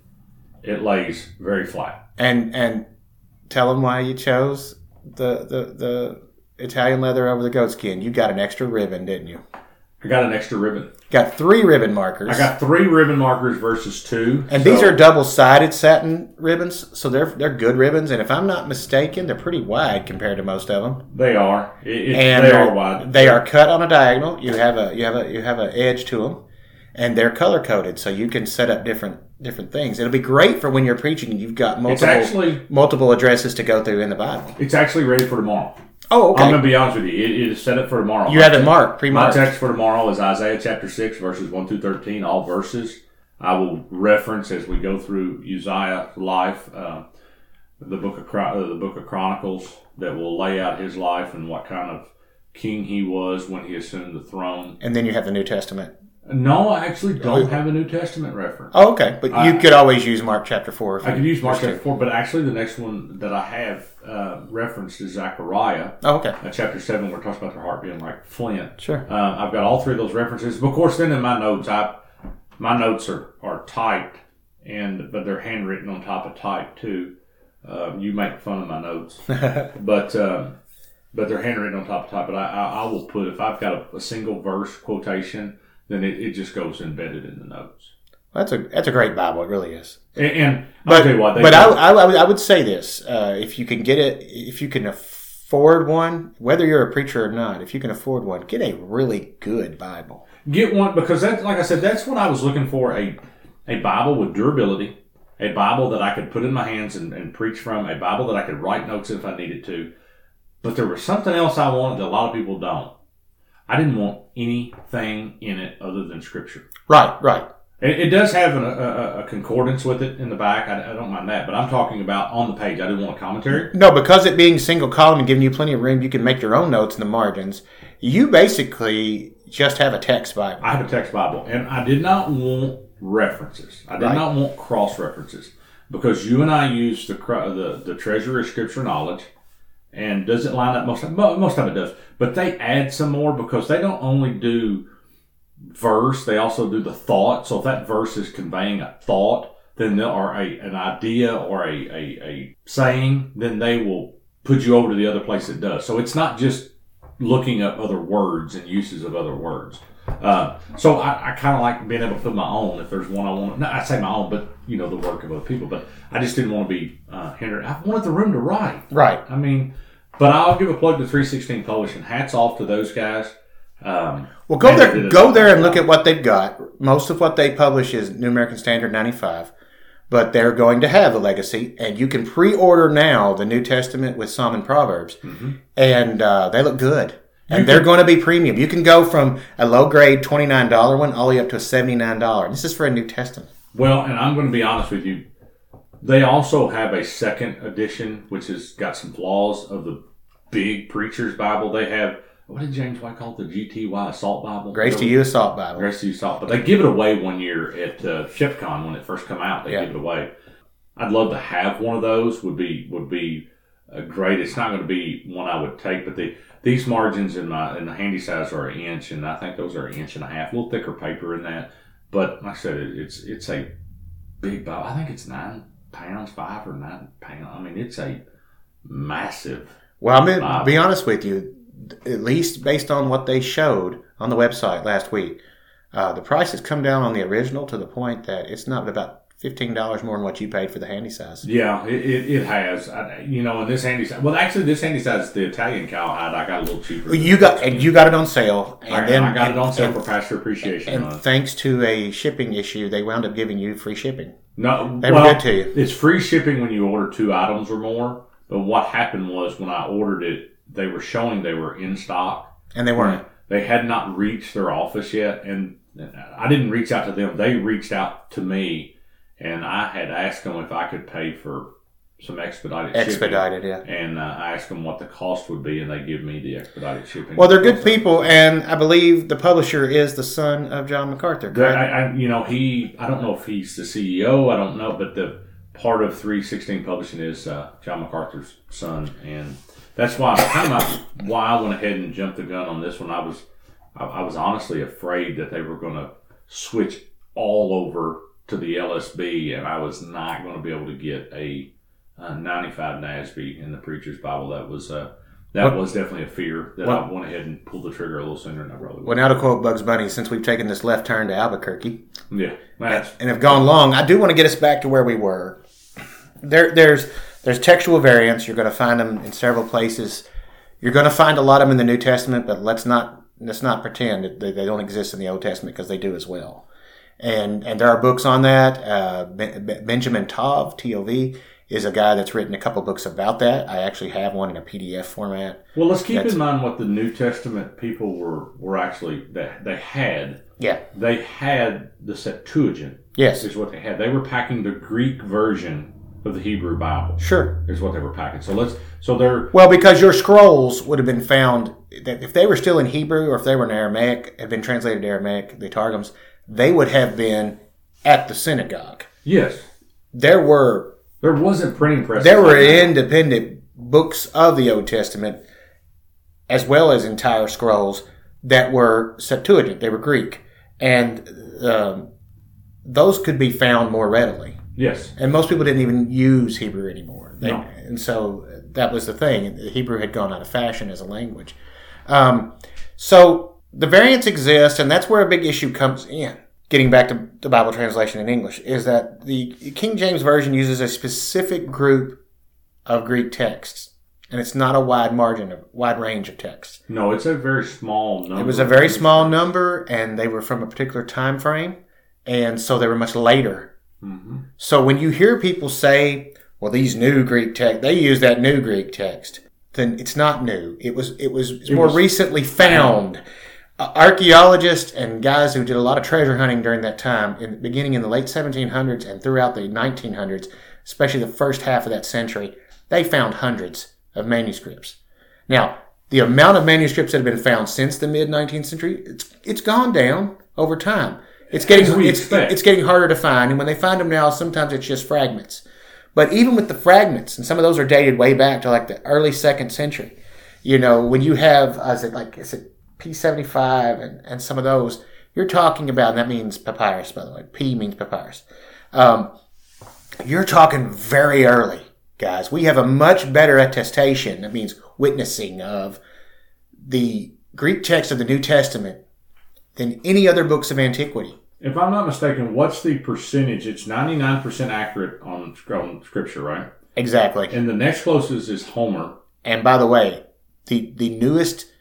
it lays very flat. And and tell them why you chose the the the Italian leather over the goatskin. You got an extra ribbon, didn't you? I got an extra ribbon. Got three ribbon markers. I got three ribbon markers versus two. and so- these are double-sided satin ribbons, so they're they're good ribbons. And if I'm not mistaken, they're pretty wide compared to most of them. they are. It, And they they're- wide. They are cut on a diagonal. You have a you have a you have an edge to them, and they're color coded, so you can set up different different things. It'll be great for when you're preaching and you've got multiple actually multiple addresses to go through in the Bible. it's actually ready for tomorrow. Oh, I'm gonna be honest with you. It, it is set up for tomorrow. You My have it marked, My pre-marked. text for tomorrow is Isaiah chapter six, verses one through thirteen. All verses I will reference as we go through Uzziah's life, uh, the book of uh, the book of Chronicles that will lay out his life and what kind of king he was when he assumed the throne. And then you have the New Testament. No, I actually don't have a New Testament reference. Oh, okay. But you I- could always use Mark chapter four. if I could use Mark chapter four, but actually the next one that I have uh, referenced is Zechariah, Oh, okay. uh, chapter seven, where it talks about their heart being like flint. Sure. Uh, I've got all three of those references. But of course, then in my notes, I my notes are, are typed, and but they're handwritten on top of type too. Um, you make fun of my notes, but um, but they're handwritten on top of type. But I, I, I will put if I've got a, a single verse quotation, then it, it just goes embedded in the notes. That's a that's a great Bible. It really is. And, and I'll But tell you what, but I, I, I would- say this: uh, if you can get it, if you can afford one, whether you're a preacher or not, if you can afford one, get a really good Bible. get one because that's like I said, that's what I was looking for a a Bible with durability, a Bible that I could put in my hands and, and preach from, a Bible that I could write notes if I needed to. But there was something else I wanted that a lot of people don't. I didn't want anything in it other than Scripture. Right, right. It, it does have an, a, a, concordance with it in the back. I, I don't mind that, but I'm talking about on the page. I didn't want a commentary. No, because it being single column and giving you plenty of room, you can make your own notes in the margins. You basically just have a text Bible. I have a text Bible, and I did not want references. I did Right. not want cross references because you and I use the the the treasure of Scripture knowledge, and does it line up? Most mo- most of it does, but they add some more because they don't only do verse; they also do the thought. So if that verse is conveying a thought, then there are a an idea or a, a a saying, then they will put you over to the other place it does. So it's not just looking up other words and uses of other words. Uh, so I, I kind of like being able to put my own if there's one I want. No, I say my own, but you know the work of other people. But I just didn't want to be uh, hindered. I wanted the room to write. Right. I mean, but I'll give a plug to 316 Publishing. Hats off to those guys. Um, Well, go there. Go there and look at what they've got. Most of what they publish is New American Standard ninety five, but they're going to have a legacy, and you can pre-order now the New Testament with Psalm and Proverbs, and uh, they look good. And they're going to be premium. You can go from a low grade twenty nine dollar one all the way up to a seventy nine dollar. This is for a New Testament. Well, and I'm going to be honest with you. They also have a second edition, which has got some flaws of the big preacher's Bible. They have what did James White call it? The GTY Assault Bible. Grace to you, Assault Bible. Grace to you, Assault. But they give it away one year at uh, ShepCon when it first come out. They Yeah. give it away. I'd love to have one of those. Would be would be uh, great. It's not going to be one I would take, but the these margins in my in the handy size are an inch, and I think those are an inch and a half. A little thicker paper in that, but like I said, it, it's it's a big Bible. I think it's nine pounds, five or nine pounds. I mean, it's a massive. Well, I mean, Bible. be honest with you. At least based on what they showed on the website last week, uh, the price has come down on the original to the point that it's not about fifteen dollars more than what you paid for the handy size. Yeah, it, it, it has. I, you know, and this handy size. Well, actually, this handy size is the Italian cowhide. I got a little cheaper. You got and you got it on sale, and I, then I got it on sale and, for Pastor Appreciation and Month. thanks to a shipping issue, they wound up giving you free shipping. No, They were good to you. It's free shipping when you order two items or more. But what happened was when I ordered it, they were showing they were in stock. And they weren't. They had not reached their office yet, and I didn't reach out to them. They reached out to me, and I had asked them if I could pay for some expedited shipping. Expedited, yeah. And uh, I asked them what the cost would be, and they give me the expedited shipping. Well, they're good people, and I believe the publisher is the son of John MacArthur. I, I, you know, he. I don't know if he's the CEO. I don't know, but the part of three sixteen publishing is uh, John MacArthur's son, and that's why kind of why I went ahead and jumped the gun on this one. I was, I, I was honestly afraid that they were going to switch all over to the LSB, and I was not going to be able to get a, a 95 NASB in the Preacher's Bible. That was uh, that What- was definitely a fear that What- I went ahead and pulled the trigger a little sooner than I probably would. Well, now to quote Bugs Bunny, since we've taken this left turn to Albuquerque yeah, and have gone long, I do want to get us back to where we were. There, there's there's textual variants. You're going to find them in several places. You're going to find a lot of them in the New Testament, but let's not let's not pretend that they, they don't exist in the Old Testament because they do as well. And and there are books on that. Uh, Ben- Ben- Benjamin Tov, T O V, is a guy that's written a couple books about that. I actually have one in a PDF format. well. Let's keep in mind what the New Testament people were were actually that they had. Yeah. They had the Septuagint. Yes. is what they had. They were packing the Greek version of the Hebrew Bible. Sure. Is what they were packing. So let's. So they're Well, because your scrolls would have been found that if they were still in Hebrew or if they were in Aramaic, had been translated to Aramaic, the Targums, they would have been at the synagogue. yes. There were There wasn't printing presses. there were independent books of the Old Testament, as well as entire scrolls that were Septuagint. They were Greek, and um, those could be found more readily. Yes. And most people didn't even use Hebrew anymore. They, No. And so that was the thing. Hebrew had gone out of fashion as a language. Um, so the variants exist, and that's where a big issue comes in. Getting back to the Bible translation in English, is that the King James Version uses a specific group of Greek texts, and it's not a wide margin of wide range of texts. No, it's a very small number. It was a very small number, and they were from a particular time frame, and so they were much later hmm so when you hear people say, "Well, these new Greek text, they use that new Greek text," then it's not new. It was it was it's more was recently found. Uh, archaeologists and guys who did a lot of treasure hunting during that time, in beginning in the late 1700s and throughout the 1900s, especially the first half of that century, they found hundreds of manuscripts. Now, the amount of manuscripts that have been found since the mid 19th century, it's it's gone down over time. It's getting it's, expect. it's getting harder to find, and when they find them now, sometimes it's just fragments. But even with the fragments, and some of those are dated way back to like the early second century. You know, when you have, uh, is it like, is it P75 and, and some of those, you're talking about, and that means papyrus, by the way. P means papyrus. Um, you're talking very early, guys. We have a much better attestation, that means witnessing of the Greek text of the New Testament than any other books of antiquity. If I'm not mistaken, what's the percentage? It's 99% accurate on, on scripture, right? Exactly. And the next closest is Homer. And by the way, the, the newest,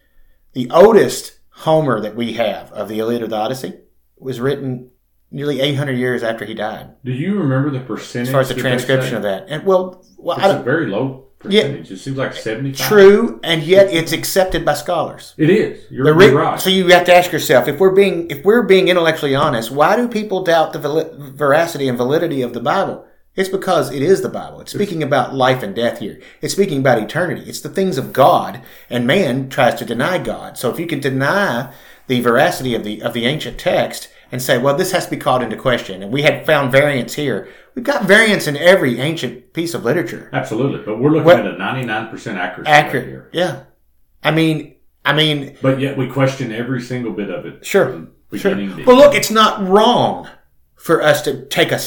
the oldest Homer that we have of the Iliad or the Odyssey was written nearly 800 years after he died. Do you remember the percentage? As far as the transcription of that. And well, well I It's a very low percentage. It seems like 75. true, and yet it's accepted by scholars. It is. You're, re- you're right. So you have to ask yourself if we're being if we're being intellectually honest, why do people doubt the veracity and validity of the Bible? It's because it is the Bible. It's speaking about life and death here. It's speaking about eternity. It's the things of God, and man tries to deny God. So if you can deny the veracity of the of the ancient text and say, well, this has to be called into question, and we had found variants here. We've got variants in every ancient piece of literature. Absolutely. But we're looking What- at a 99% accuracy right Accurate. here. Yeah. I mean, I mean, But yet we question every single bit of it. Sure. Sure. To Well, look, it's not wrong for us to take a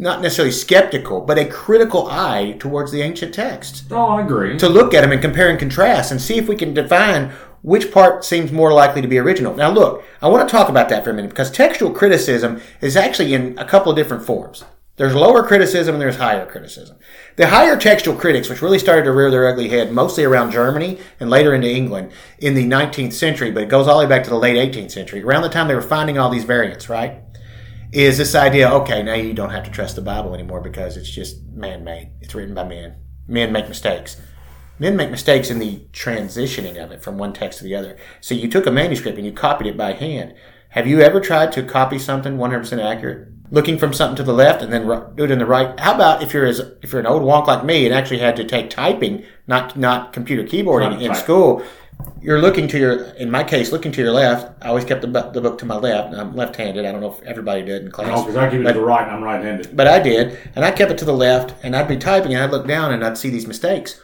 not necessarily skeptical, but a critical eye towards the ancient texts Oh, I agree. to look at them and compare and contrast and see if we can define which part seems more likely to be original. Now, look, I want to talk about that for a minute because textual criticism is actually in a couple of different forms. There's lower criticism and there's higher criticism. The higher textual critics, which really started to rear their ugly head mostly around Germany and later into England in the 19th century, but it goes all the way back to the late 18th century, around the time they were finding all these variants, right? Is this idea, okay, now you don't have to trust the Bible anymore because it's just man made. It's written by men. Men make mistakes. Men make mistakes in the transitioning of it from one text to the other. So you took a manuscript and you copied it by hand. Have you ever tried to copy something 100% accurate? Looking from something to the left and then do it in the right. How about if you're as if you're an old wonk like me and actually had to take typing, not not computer keyboarding Not in school? You're looking to your, in my case, looking to your left. I always kept the, bu- the book to my left. I'm left-handed. I don't know if everybody did in class. No, because I give it But- to the right and I'm right-handed. but I did, and I kept it to the left, and I'd be typing, and I'd look down, and I'd see these mistakes.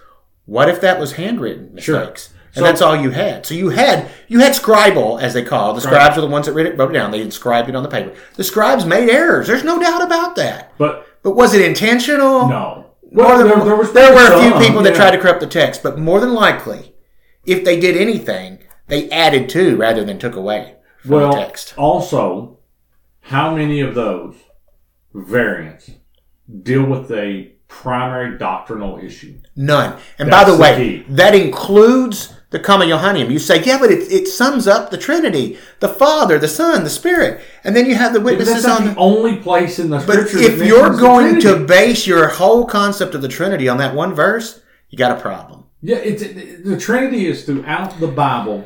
What if that was handwritten Sure. And that's all you had. So you had you had scribal, as they call it. The scribes are the ones that wrote it, wrote it down. They inscribed it on the paper. The scribes made errors. There's no doubt about that. But But was it intentional? no. Well, than, there, there was there were a few some, people that yeah. tried to corrupt the text, but more than likely, if they did anything, they added to rather than took away from Well, the text. also, how many of those variants deal with a primary doctrinal issue? None. And That's by the the way, key. that includes the Comma Johanneum. You say, yeah, but it, it sums up the Trinity, the Father, the Son, the Spirit. And then you have the But witnesses on the only place in the But scripture. if that you're going to base your whole concept of the Trinity on that one verse, you got a problem. yeah, it's the Trinity is throughout the Bible,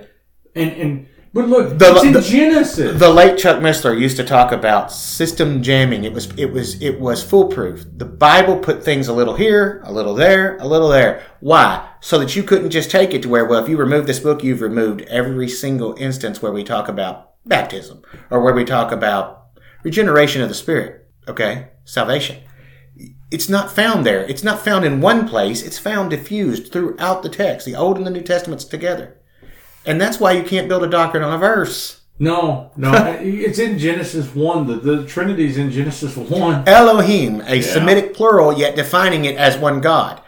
and and but look, The- it's in the- Genesis. The late Chuck Missler used to talk about system jamming. It was it was it was foolproof. The Bible put things a little here, a little there, a little there. Why? So that you couldn't just take it to where, well, if you remove this book, you've removed every single instance where we talk about baptism or where we talk about regeneration of the spirit. Okay, salvation. It's not found there. It's not found in one place. It's found diffused throughout the text, the Old and the New Testaments together. And that's why you can't build a doctrine on a verse. no, no, it's in Genesis one. The, the Trinity's in Genesis one. Elohim, a Semitic plural, yet defining it as one God.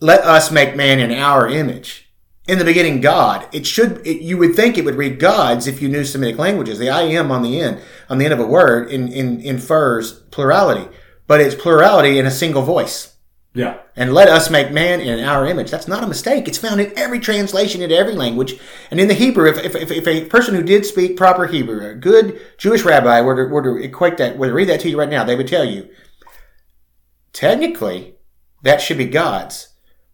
Let us make man in our image. In the beginning, God. It should. It, you would think it would read gods if you knew Semitic languages. The I am on the end, on the end of a word, in, in, infers plurality, but it's plurality in a single voice. Yeah, And let us make man in our image. That's not a mistake. It's found in every translation in every language. And in the Hebrew, if, if, if, if a person who did speak proper Hebrew, a good Jewish rabbi were to, were to equate that, were to read that to you right now, they would tell you, technically, that should be God's.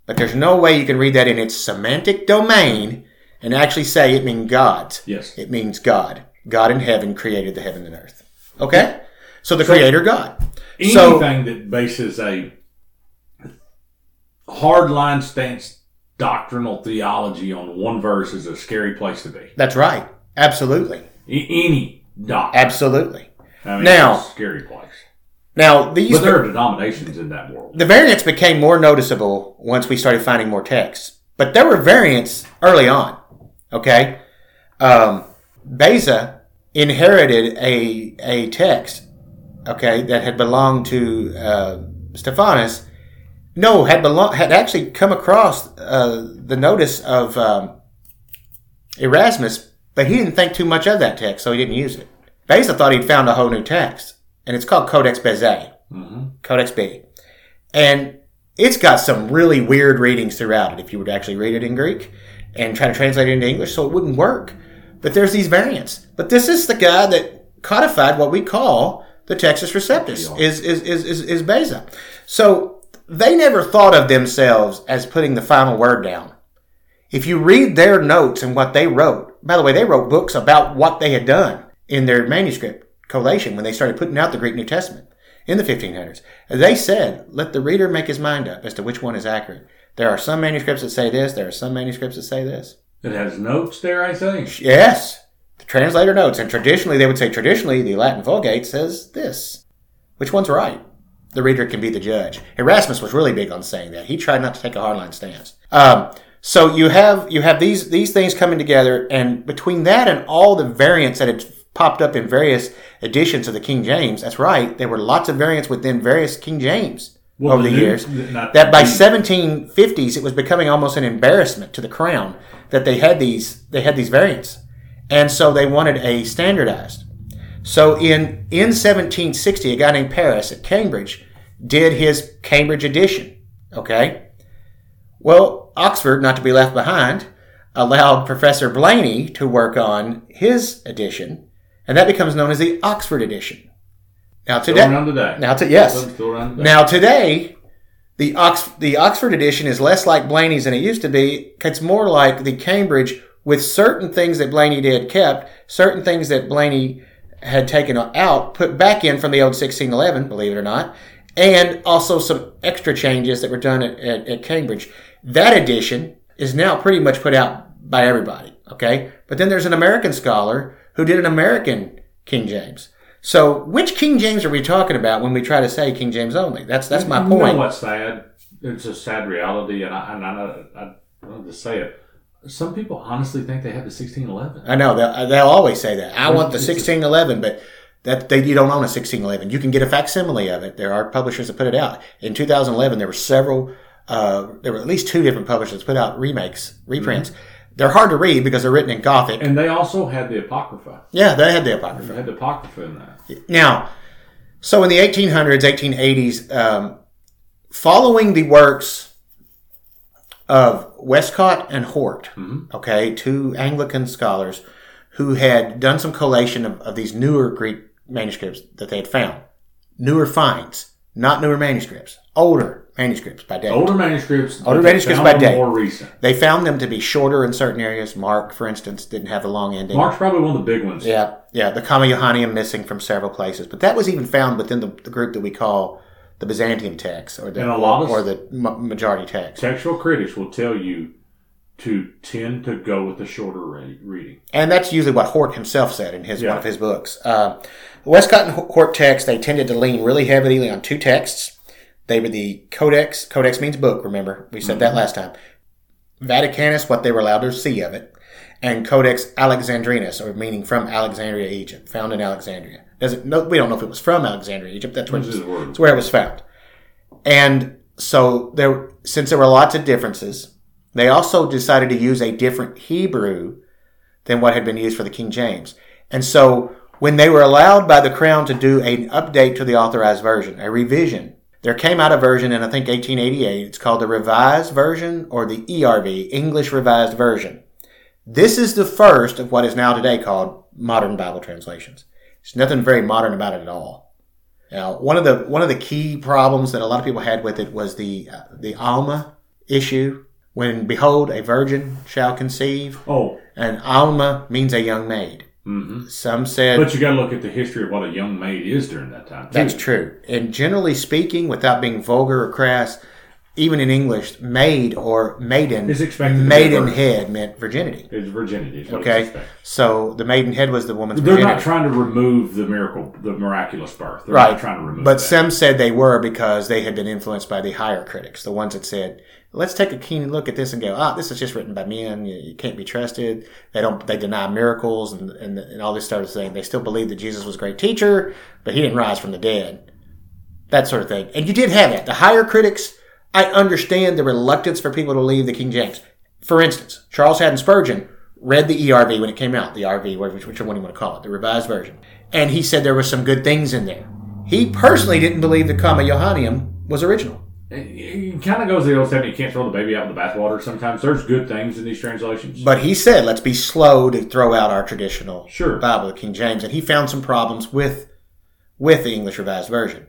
But there's no way you can read that in its semantic domain and actually say it means God's. yes. It means God. God in heaven created the heaven and earth. Okay? So the creator God. So, Anything that bases a hard line stance doctrinal theology on one verse is a scary place to be. that's right. Absolutely. Any doctrine. Absolutely. I mean, Now- scary place. Now, these But there are denominations in that world. the variants became more noticeable once we started finding more texts. But there were variants early on. Okay, um, Beza inherited a a text. Okay, that had belonged to uh, Stephanus. No, had belong had actually come across uh, the notice of um, Erasmus, but he didn't think too much of that text, so he didn't use it. Beza thought he'd found a whole new text, and it's called Codex Bezae. Codex B. And it's got some really weird readings throughout it if you would actually read it in Greek and try to translate it into English, so it wouldn't work. But there's these variants. But this is the guy that codified what we call the Textus Receptus, is, is, is, is, is Beza. So they never thought of themselves as putting the final word down. If you read their notes and what they wrote, by the way, they wrote books about what they had done in their manuscript collation when they started putting out the Greek New Testament in the 1500s. They said, let the reader make his mind up as to which one is accurate. There are some manuscripts that say this, there are some manuscripts that say this. It has notes there, I think. Yes, the translator notes. And traditionally, they would say, traditionally, the Latin Vulgate says this. Which one's right? The reader can be the judge. Erasmus was really big on saying that. He tried not to take a hardline stance. Um, so you have you have these these things coming together, and between that and all the variants that had popped up in various editions of the King James, that's right, there were lots of variants within various King James Well, over the, new- years. that by the- 1750s, it was becoming almost an embarrassment to the crown that they had these they had these variants, and so they wanted a standardized. So in in 1760, a guy named Parris at Cambridge did his Cambridge edition. Okay, well, Oxford, not to be left behind, allowed Professor Blayney to work on his edition, and that becomes known as the Oxford edition. Now Still today, today. now to yes, today. now today, the Ox the Oxford edition is less like Blayney's than it used to be. It's more like the Cambridge with certain things that Blayney did kept, certain things that Blayney had taken out, put back in from the old 1611, believe it or not, and also some extra changes that were done at, at, at Cambridge. That edition is now pretty much put out by everybody. Okay, but then there's an American scholar who did an American King James. So, which King James are we talking about when we try to say King James only? That's that's my You know point. what's sad? It's a sad reality, and I and I I, I to say it. Some people honestly think they have the 1611. I know they'll, they'll always say that. I want the 1611, but that they, you don't own a 1611. You can get a facsimile of it. There are publishers that put it out. In 2011, there were several. Uh, there were at least two different publishers that put out remakes, reprints. They're hard to read because they're written in Gothic. And they also had the Apocrypha. yeah, they had the They apocrypha. had the Apocrypha in that. Now, so in the 1800s, 1880s, um, following the works of Westcott and Hort, okay, two Anglican scholars who had done some collation of, of these newer Greek manuscripts that they had found. Newer finds, not newer manuscripts, older manuscripts by date. Older manuscripts. Older manuscripts by date. More recent. They found them to be shorter in certain areas. Mark, for instance, didn't have the long ending. Mark's probably one of the big ones. Yeah, yeah. The Comma Johanneum missing from several places, but that was even found within the, the group that we call the Byzantium text, or the And a lot of- or the majority text. Textual critics will tell you to tend to go with the shorter re- reading. And that's usually what Hort himself said in his one of his books. Uh, the Westcott and Hort text they tended to lean really heavily on two texts. They were the Codex. Codex means book. Remember, we said that last time. Vaticanus, what they were allowed to see of it, and Codex Alexandrinus, or meaning from Alexandria, Egypt, found in Alexandria. Does it? No, we don't know if it was from Alexandria, Egypt. That's where Which is it's, where- it's where it was found. And so there, since there were lots of differences, they also decided to use a different Hebrew than what had been used for the King James. And so when they were allowed by the Crown to do an update to the authorized version, a revision, there came out a version in I think 1888. It's called the Revised Version or the ERV, English Revised Version. This is the first of what is now today called modern Bible translations. There's nothing very modern about it at all. Now, one of the one of the key problems that a lot of people had with it was the uh, the Alma issue. When behold, a virgin shall conceive, Oh, and Alma means a young maid. hmm Some said but you got to look at the history of what a young maid is during that time. Too. that's true. And generally speaking, without being vulgar or crass, even in English, maid or maiden, Is expected maidenhead meant virginity. It's virginity. Is Okay, so the maidenhead was the woman's They're virginity. not trying to remove the miracle, the miraculous birth. They're right. not trying to remove but that. some said they were because they had been influenced by the higher critics, the ones that said, "Let's take a keen look at this and go, ah, this is just written by men. You, you can't be trusted. They don't. They deny miracles and, and and all this sort of thing. They still believe that Jesus was a great teacher, but he didn't rise from the dead. That sort of thing. And you did have that. The higher critics. I understand the reluctance for people to leave the King James. For instance, Charles Haddon Spurgeon read the ERV when it came out, the RV, which, whichever one you want to call it, the Revised Version, and he said there were some good things in there. He personally didn't believe the Comma Johanneum was original. It kind of goes the old saying, you can't throw the baby out with the bathwater. Sometimes there's good things in these translations. But he said, let's be slow to throw out our traditional Sure. Bible, the King James, and he found some problems with with the English Revised Version.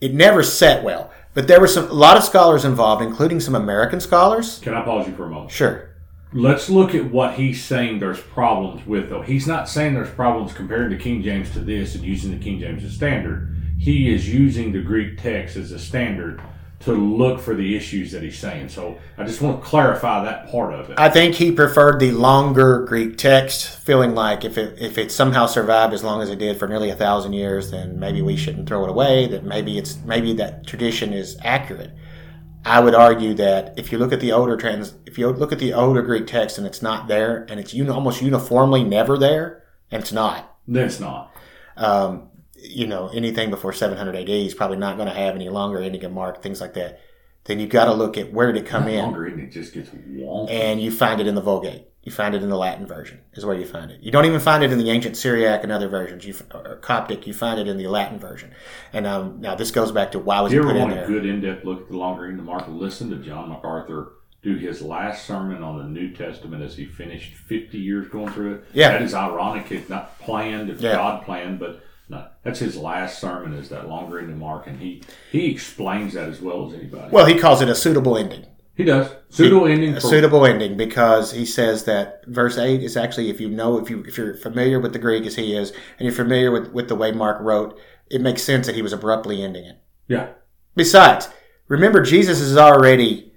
It never set well, but there were some a lot of scholars involved, including some American scholars. Can I pause you for a moment? Sure, Let's look at what he's saying there's problems with, though. He's not saying there's problems comparing the King James to this and using the King James as standard. He is using the Greek text as a standard to look for the issues that he's saying. So I just want to clarify that part of it. I think he preferred the longer Greek text, feeling like if it if it somehow survived as long as it did for nearly a thousand years, then maybe we shouldn't throw it away. That maybe it's maybe that tradition is accurate. I would argue that if you look at the older trans, if you look at the older Greek text and it's not there, and it's uni- almost uniformly never there, and it's not, Then it's not. um, you know, anything before 700 AD is probably not going to have any longer ending mark, things like that. Then you've got to look at where did it come in, Longer, and it just gets wonky. and you find it in the Vulgate. You find it in the Latin version is where you find it. You don't even find it in the ancient Syriac and other versions. You or Coptic. You find it in the Latin version. And um, now this goes back to why was Do you it ever put in want a there? good in-depth look at the longer end of Mark? Listen to John MacArthur do his last sermon on the New Testament as he finished 50 years going through it. Yeah. That is ironic. It's not planned. It's Yeah. God planned, but that's his last sermon is that longer end of Mark. And he, he explains that as well as anybody. Well, he calls it a suitable ending. he does. Pseudo ending A for suitable ending because he says that verse eight is actually if you know if you if you're familiar with the Greek as he is and you're familiar with with the way Mark wrote, it makes sense that he was abruptly ending it. Yeah. Besides, remember Jesus has already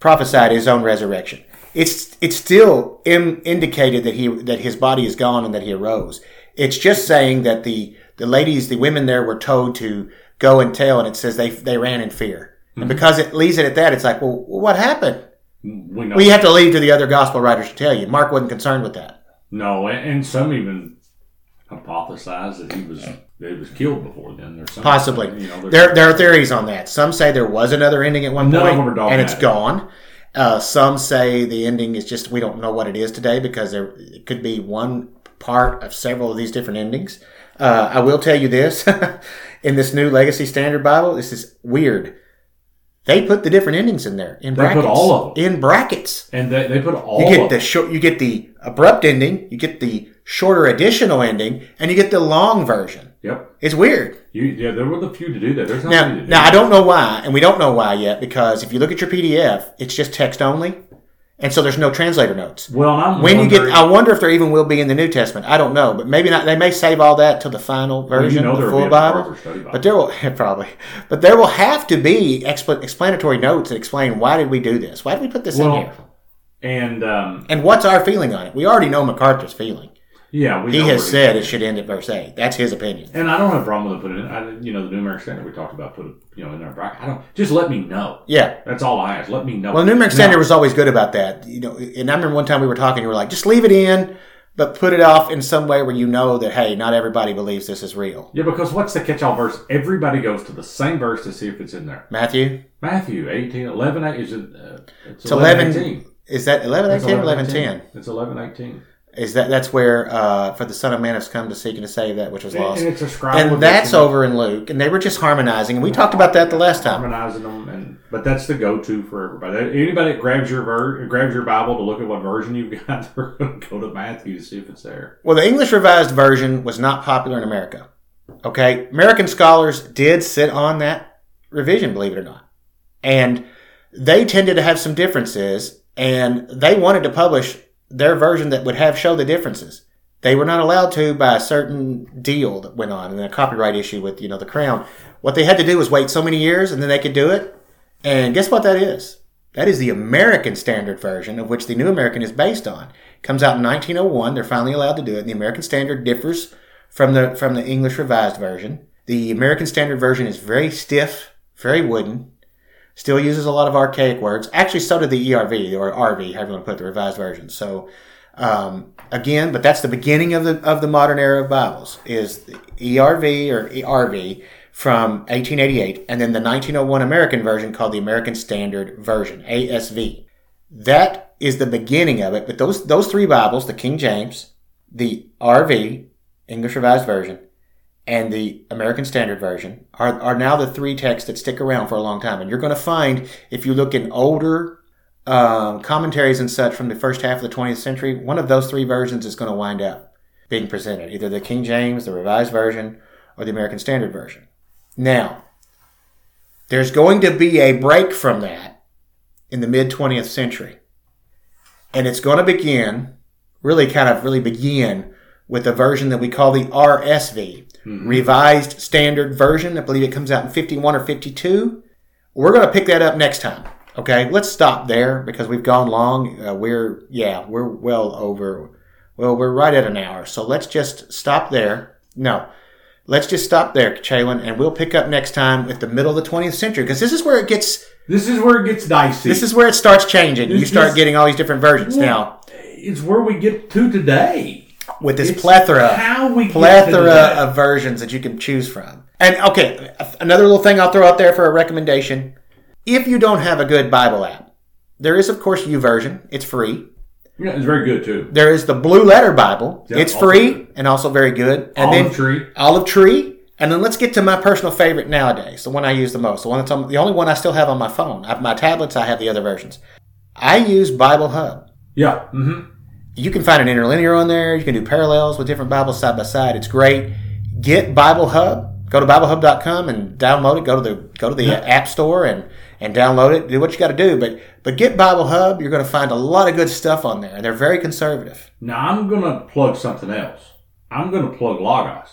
prophesied his own resurrection. It's it's still Im- indicated that he that his body is gone and that he arose. It's just saying that the the ladies, the women there were told to go and tell, and it says they they ran in fear. And because it leaves it at that, it's like, well, what happened? We know. Well, you have to leave to the other gospel writers to tell you. Mark wasn't concerned with that. no, and, some even hypothesize that he was that he was killed before then. Possibly. You know, There, there are theories on that. Some say there was another ending at one point, and it's dogmatic. gone. Uh, some say the ending is just we don't know what it is today because there it could be one part of several of these different endings. Uh, I will tell you this: in this new Legacy Standard Bible, this is weird. They put the different endings in there in They put brackets. all of them. in brackets. and they, they put all You get of the short, you get the abrupt ending, you get the shorter additional ending, and you get the long version. Yep. It's weird. You, yeah, there were the few to do that. There's not Now, many to do now I don't know why, and we don't know why yet, because if you look at your PDF, it's just text only, and so there's no translator notes. Well, I'm When you get, I wonder if there even will be in the New Testament. I don't know, but maybe not. They may save all that till the final Well, you version, know the full Bible. Bible. But there will probably, but there will have to be expl- explanatory notes that explain why did we do this? Why did we put this in here? and um, And what's our feeling on it? We already know MacArthur's feeling. Yeah, we He has said it should end at verse eight. That's his opinion. And I don't have a problem with it putting it. I, you know, the New American Standard we talked about put it, you know, in our bracket. I don't just let me know. Yeah. That's all I ask. Let me know. Well, New American Standard was always good about that. You know, and I remember one time we were talking, you were like, just leave it in, but put it off in some way where you know that, hey, not everybody believes this is real. Yeah, because what's the catch-all verse? Everybody goes to the same verse to see if it's in there. Matthew? Matthew 18, 11, 8, is it? Uh, it's, It's 11, 18. is that 11, It's 18 or 11, 10? It's 11, 18. Is that, that's where, uh, for the Son of Man has come to seek and to save that which was lost. and it's a. And that's over in Luke, and they were just harmonizing, and we talked about that the last time. harmonizing them, and but that's the go-to for everybody. Anybody that grabs your ver- grabs your Bible to look at what version you've got, they're going to go to Matthew to see if it's there. Well, the English Revised Version was not popular in America. Okay, American scholars did sit on that revision, believe it or not, and they tended to have some differences, and they wanted to publish their version that would have show the differences. They were not allowed to by a certain deal that went on and a copyright issue with you know the Crown. What they had to do was wait so many years, and then they could do it. And guess what that is? That is the American Standard Version, of which the New American is based on. Comes out in 1901. They're finally allowed to do it. And the American Standard differs from the from the English Revised Version. The American Standard Version is very stiff, very wooden. Still uses a lot of archaic words. Actually, so did the ERV or RV, however you want to put it, the Revised Version. So, um, again, but that's the beginning of the of the modern era of Bibles is the ERV or ERV from 1888, and then the 1901 American version called the American Standard Version (ASV). That is the beginning of it. But those those three Bibles, the King James, the RV English Revised Version, and the American Standard Version are, are now the three texts that stick around for a long time. And you're going to find, if you look in older um, commentaries and such from the first half of the 20th century, one of those three versions is going to wind up being presented either the King James, the Revised Version, or the American Standard Version. Now, there's going to be a break from that in the mid 20th century. And it's going to begin, really kind of really begin with a version that we call the RSV, Revised Standard Version. I believe it comes out in 51 or 52. We're going to pick that up next time. Okay, let's stop there because we've gone long. Uh, we're, yeah, we're well over, well, we're right at an hour. So let's just stop there. No, let's just stop there, Chalon, and we'll pick up next time at the middle of the 20th century because this is where it gets, This is where it gets dicey. this is where it starts changing. You start this- getting all these different versions now it's where we get to today. With this It's plethora. How we plethora of versions that you can choose from. And okay, another little thing I'll throw out there for a recommendation. If you don't have a good Bible app, there is of course YouVersion. It's free. Yeah, it's very good too. There is the Blue Letter Bible. Yeah, it's free good. and also very good. And Olive then tree. Olive Tree. And then let's get to my personal favorite nowadays, the one I use the most, the one that's on, the only one I still have on my phone. I have my tablets. I have the other versions. I use Bible Hub. Yeah. Mm-hmm. You can find an interlinear on there. You can do parallels with different Bibles side by side. It's great. Get Bible Hub. Go to BibleHub.com and download it. Go to the go to the Yeah. App Store and and download it. Do what you got to do. But but get Bible Hub. You're going to find a lot of good stuff on there. They're very conservative. Now I'm gonna plug something else. I'm gonna plug Logos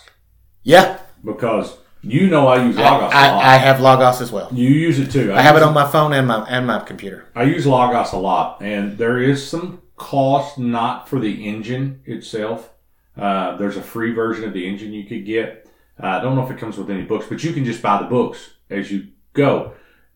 Yeah, because you know I use Logos a lot. I, I have Logos as well. you use it too. I have it on my phone and my and my computer. I use Logos a lot, and there is some cost not for the engine itself. Uh, there's a free version of the engine you could get. Uh, I don't know if it comes with any books, but you can just buy the books as you go.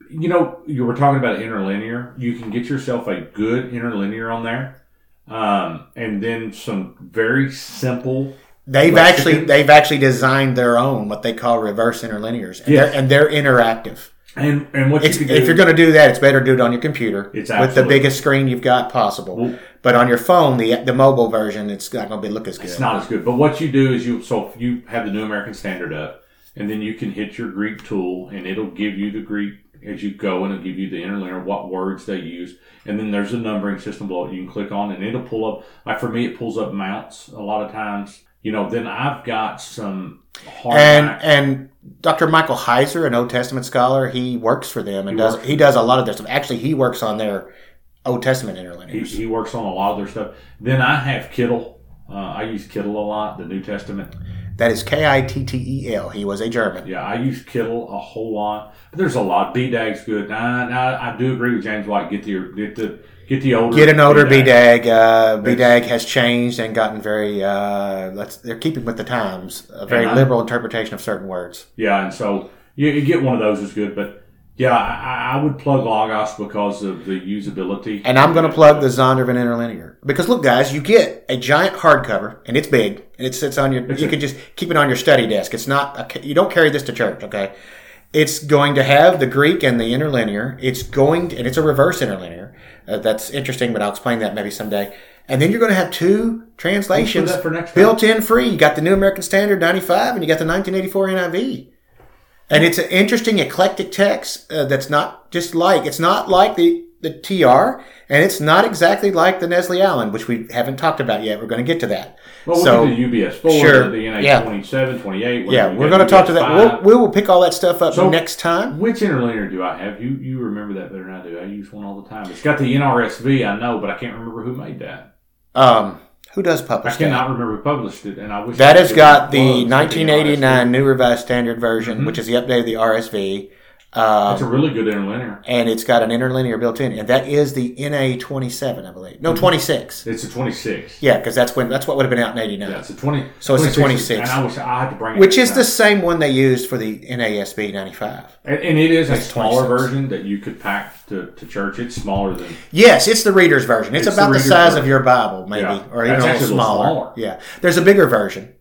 you know, you were talking about interlinear. You can get yourself a good interlinear on there, um, and then some very simple. They've Lexicon? actually they've actually designed their own what they call reverse interlinears, and, Yeah. they're, and they're interactive. And and what It's, you can if you're going to do that, it's better to do it on your computer It's with the biggest screen you've got possible. Well- but on your phone, the the mobile version, it's not going to be look as good. It's not as good. But what you do is you so you have the New American Standard up, and then you can hit your Greek tool, and it'll give you the Greek as you go, and it'll give you the interlinear, what words they use, and then there's a numbering system below it you can click on, and it'll pull up. Like for me, it pulls up Mounce a lot of times. You know, then I've got some hard and and Dr. Michael Heiser, an Old Testament scholar, he works for them and He does he does a lot of their stuff. Actually, he works on their Old Testament he, interlinears. he works on a lot of their stuff. Then I have Kittel. Uh, I use Kittel a lot, the New Testament. That is K I T T E L. He was a German. Yeah, I use Kittel a whole lot. But there's a lot. BDAG's good. Now, now I do agree with James White. Get the get the get the older Get an older B Dag. Uh, BDAG has changed and gotten very. Uh, let's, they're keeping with the times. A very I- liberal interpretation of certain words. Yeah, and so you, you get one of those is good. But yeah, I, I would plug Logos because of the usability. And I'm going to plug the Zondervan Interlinear because look, guys, you get a giant hardcover and it's big and it sits on your. It's you a- can just keep it on your study desk. It's not. A, you don't carry this to church, okay? It's going to have the Greek and the interlinear. It's going to, and it's a reverse interlinear. Uh, that's interesting, but I'll explain that maybe someday. And then you're going to have two translations built in free. You got the New American Standard 95 and you got the 1984 NIV. And it's an interesting eclectic text uh, that's not just like it's not like the the TR, and it's not exactly like the Nestle Aland, which we haven't talked about yet. We're going to get to that. well, we'll so get to the UBS 4, sure, the NA yeah. 27, 28. yeah, we're going to talk to that. We'll, we will pick all that stuff up So- next time. Which interlinear do I have? You you remember that better than I do. I use one all the time. It's got the NRSV, I know, but I can't remember who made that. Um, who does publish I publish that? cannot remember who published it, and I wish That I has got the Well, it's 1989 New Revised Standard Version, Mhm. which is the update of the RSV. NRSV. It's a Um, really good interlinear. and it's got an interlinear built in, and that is the NA27, I believe. No, 26. It's a 26. Yeah, because that's when that's what would have been out in '89. Yeah, it's a 20. So it's a 26. And I wish I had to bring it. Which is the same one they used for the NASB 95. And, and it is a smaller 26. version that you could pack to, to church. It's smaller than. Yes, it's the reader's version. It's, It's about the the, size version. of your Bible, maybe, Yeah. or even That's a a little smaller. smaller. Yeah, there's a bigger version.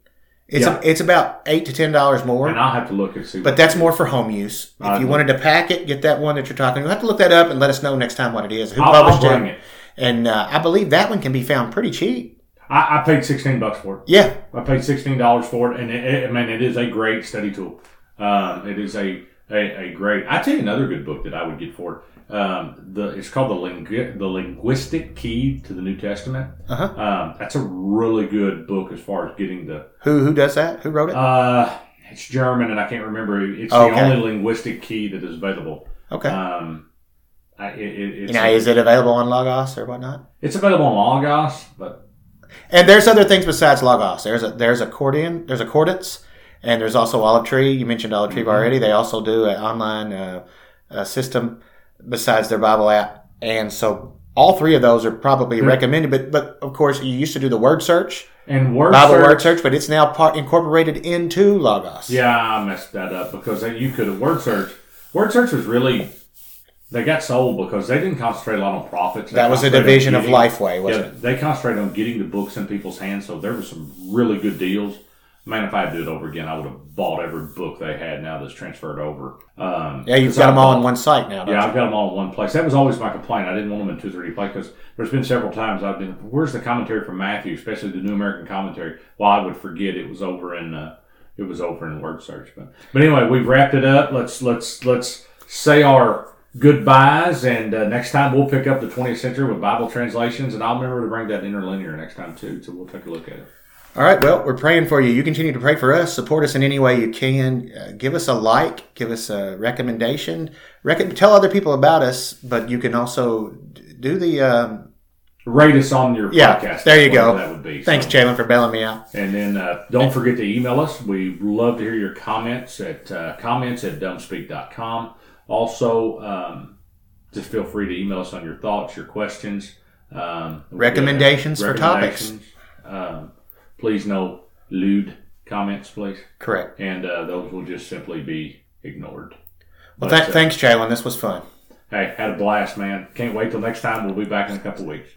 It's Yeah. a, it's about eight to ten dollars more, And I'll have to look and see. but that's more for home use. If I'd you look. wanted to pack it, get that one that you're talking. You'll have to look that up and let us know next time what it is. Who I'll, I'll published bring it? it. And uh, I believe that one can be found pretty cheap. I, I paid 16 bucks for it. Yeah, I paid sixteen dollars for it, and it, it, I mean it is a great study tool. Um, it is a, a, a great. I tell you another good book that I would get for it. Um, the it's called the Lingu- the Linguistic Key to the New Testament. Uh-huh. Um, that's a really good book as far as getting the. who who does that? Who wrote it? Uh, it's German, and I can't remember. It's Okay. the only linguistic key that is available. okay. Um, I, it, it, it's, now, is it available on Logos or whatnot? it's available on Logos, but And there's other things besides Logos. There's a there's accordion, there's accordance, and there's also Olive Tree. You mentioned Olive Tree Mhm. already. They also do an online uh, uh, system besides their Bible app, and so all three of those are probably Yeah. recommended. But but of course, you used to do the word search, and word Bible search, word search, but it's now part incorporated into Logos. Yeah, I messed that up because you could have word search. Word search was really they got sold because they didn't concentrate a lot on profits. They that was a division of Lifeway, wasn't Yeah, it? they concentrated on getting the books in people's hands, so there were some really good deals. Man, if I had to do it over again, I would have bought every book they had now that's transferred over. Um, Yeah, you've got them all in one site now. Yeah, you? I've got them all in one place. That was always my complaint. I didn't want them in two, three places because there's been several times I've been, where's the commentary from Matthew, especially the New American Commentary? Well, I would forget it was over in, uh, it was over in word search. But, but anyway, we've wrapped it up. Let's, let's, let's say our goodbyes and uh, next time we'll pick up the 20th century with Bible translations and I'll remember to bring that interlinear next time too. So we'll take a look at it. All right. Well, we're praying for you. You continue to pray for us. Support us in any way you can. Uh, give us a like. Give us a recommendation. Rec- tell other people about us. But you can also do the. Um, Rate us on your Yeah, podcast. there you go. That would be. thanks, So- Jalen, for bailing me out. And then uh, don't forget to email us. We love to hear your comments at uh, comments at dumbspeak.com. Also, um, just feel free to email us on your thoughts, your questions, um, Recommendations for topics. Please no lewd comments, please. Correct. And uh, those will just simply be ignored. Well, But, th- uh, thanks, Jalen. This was fun. Hey, had a blast, man. Can't wait till next time. We'll be back in a couple weeks.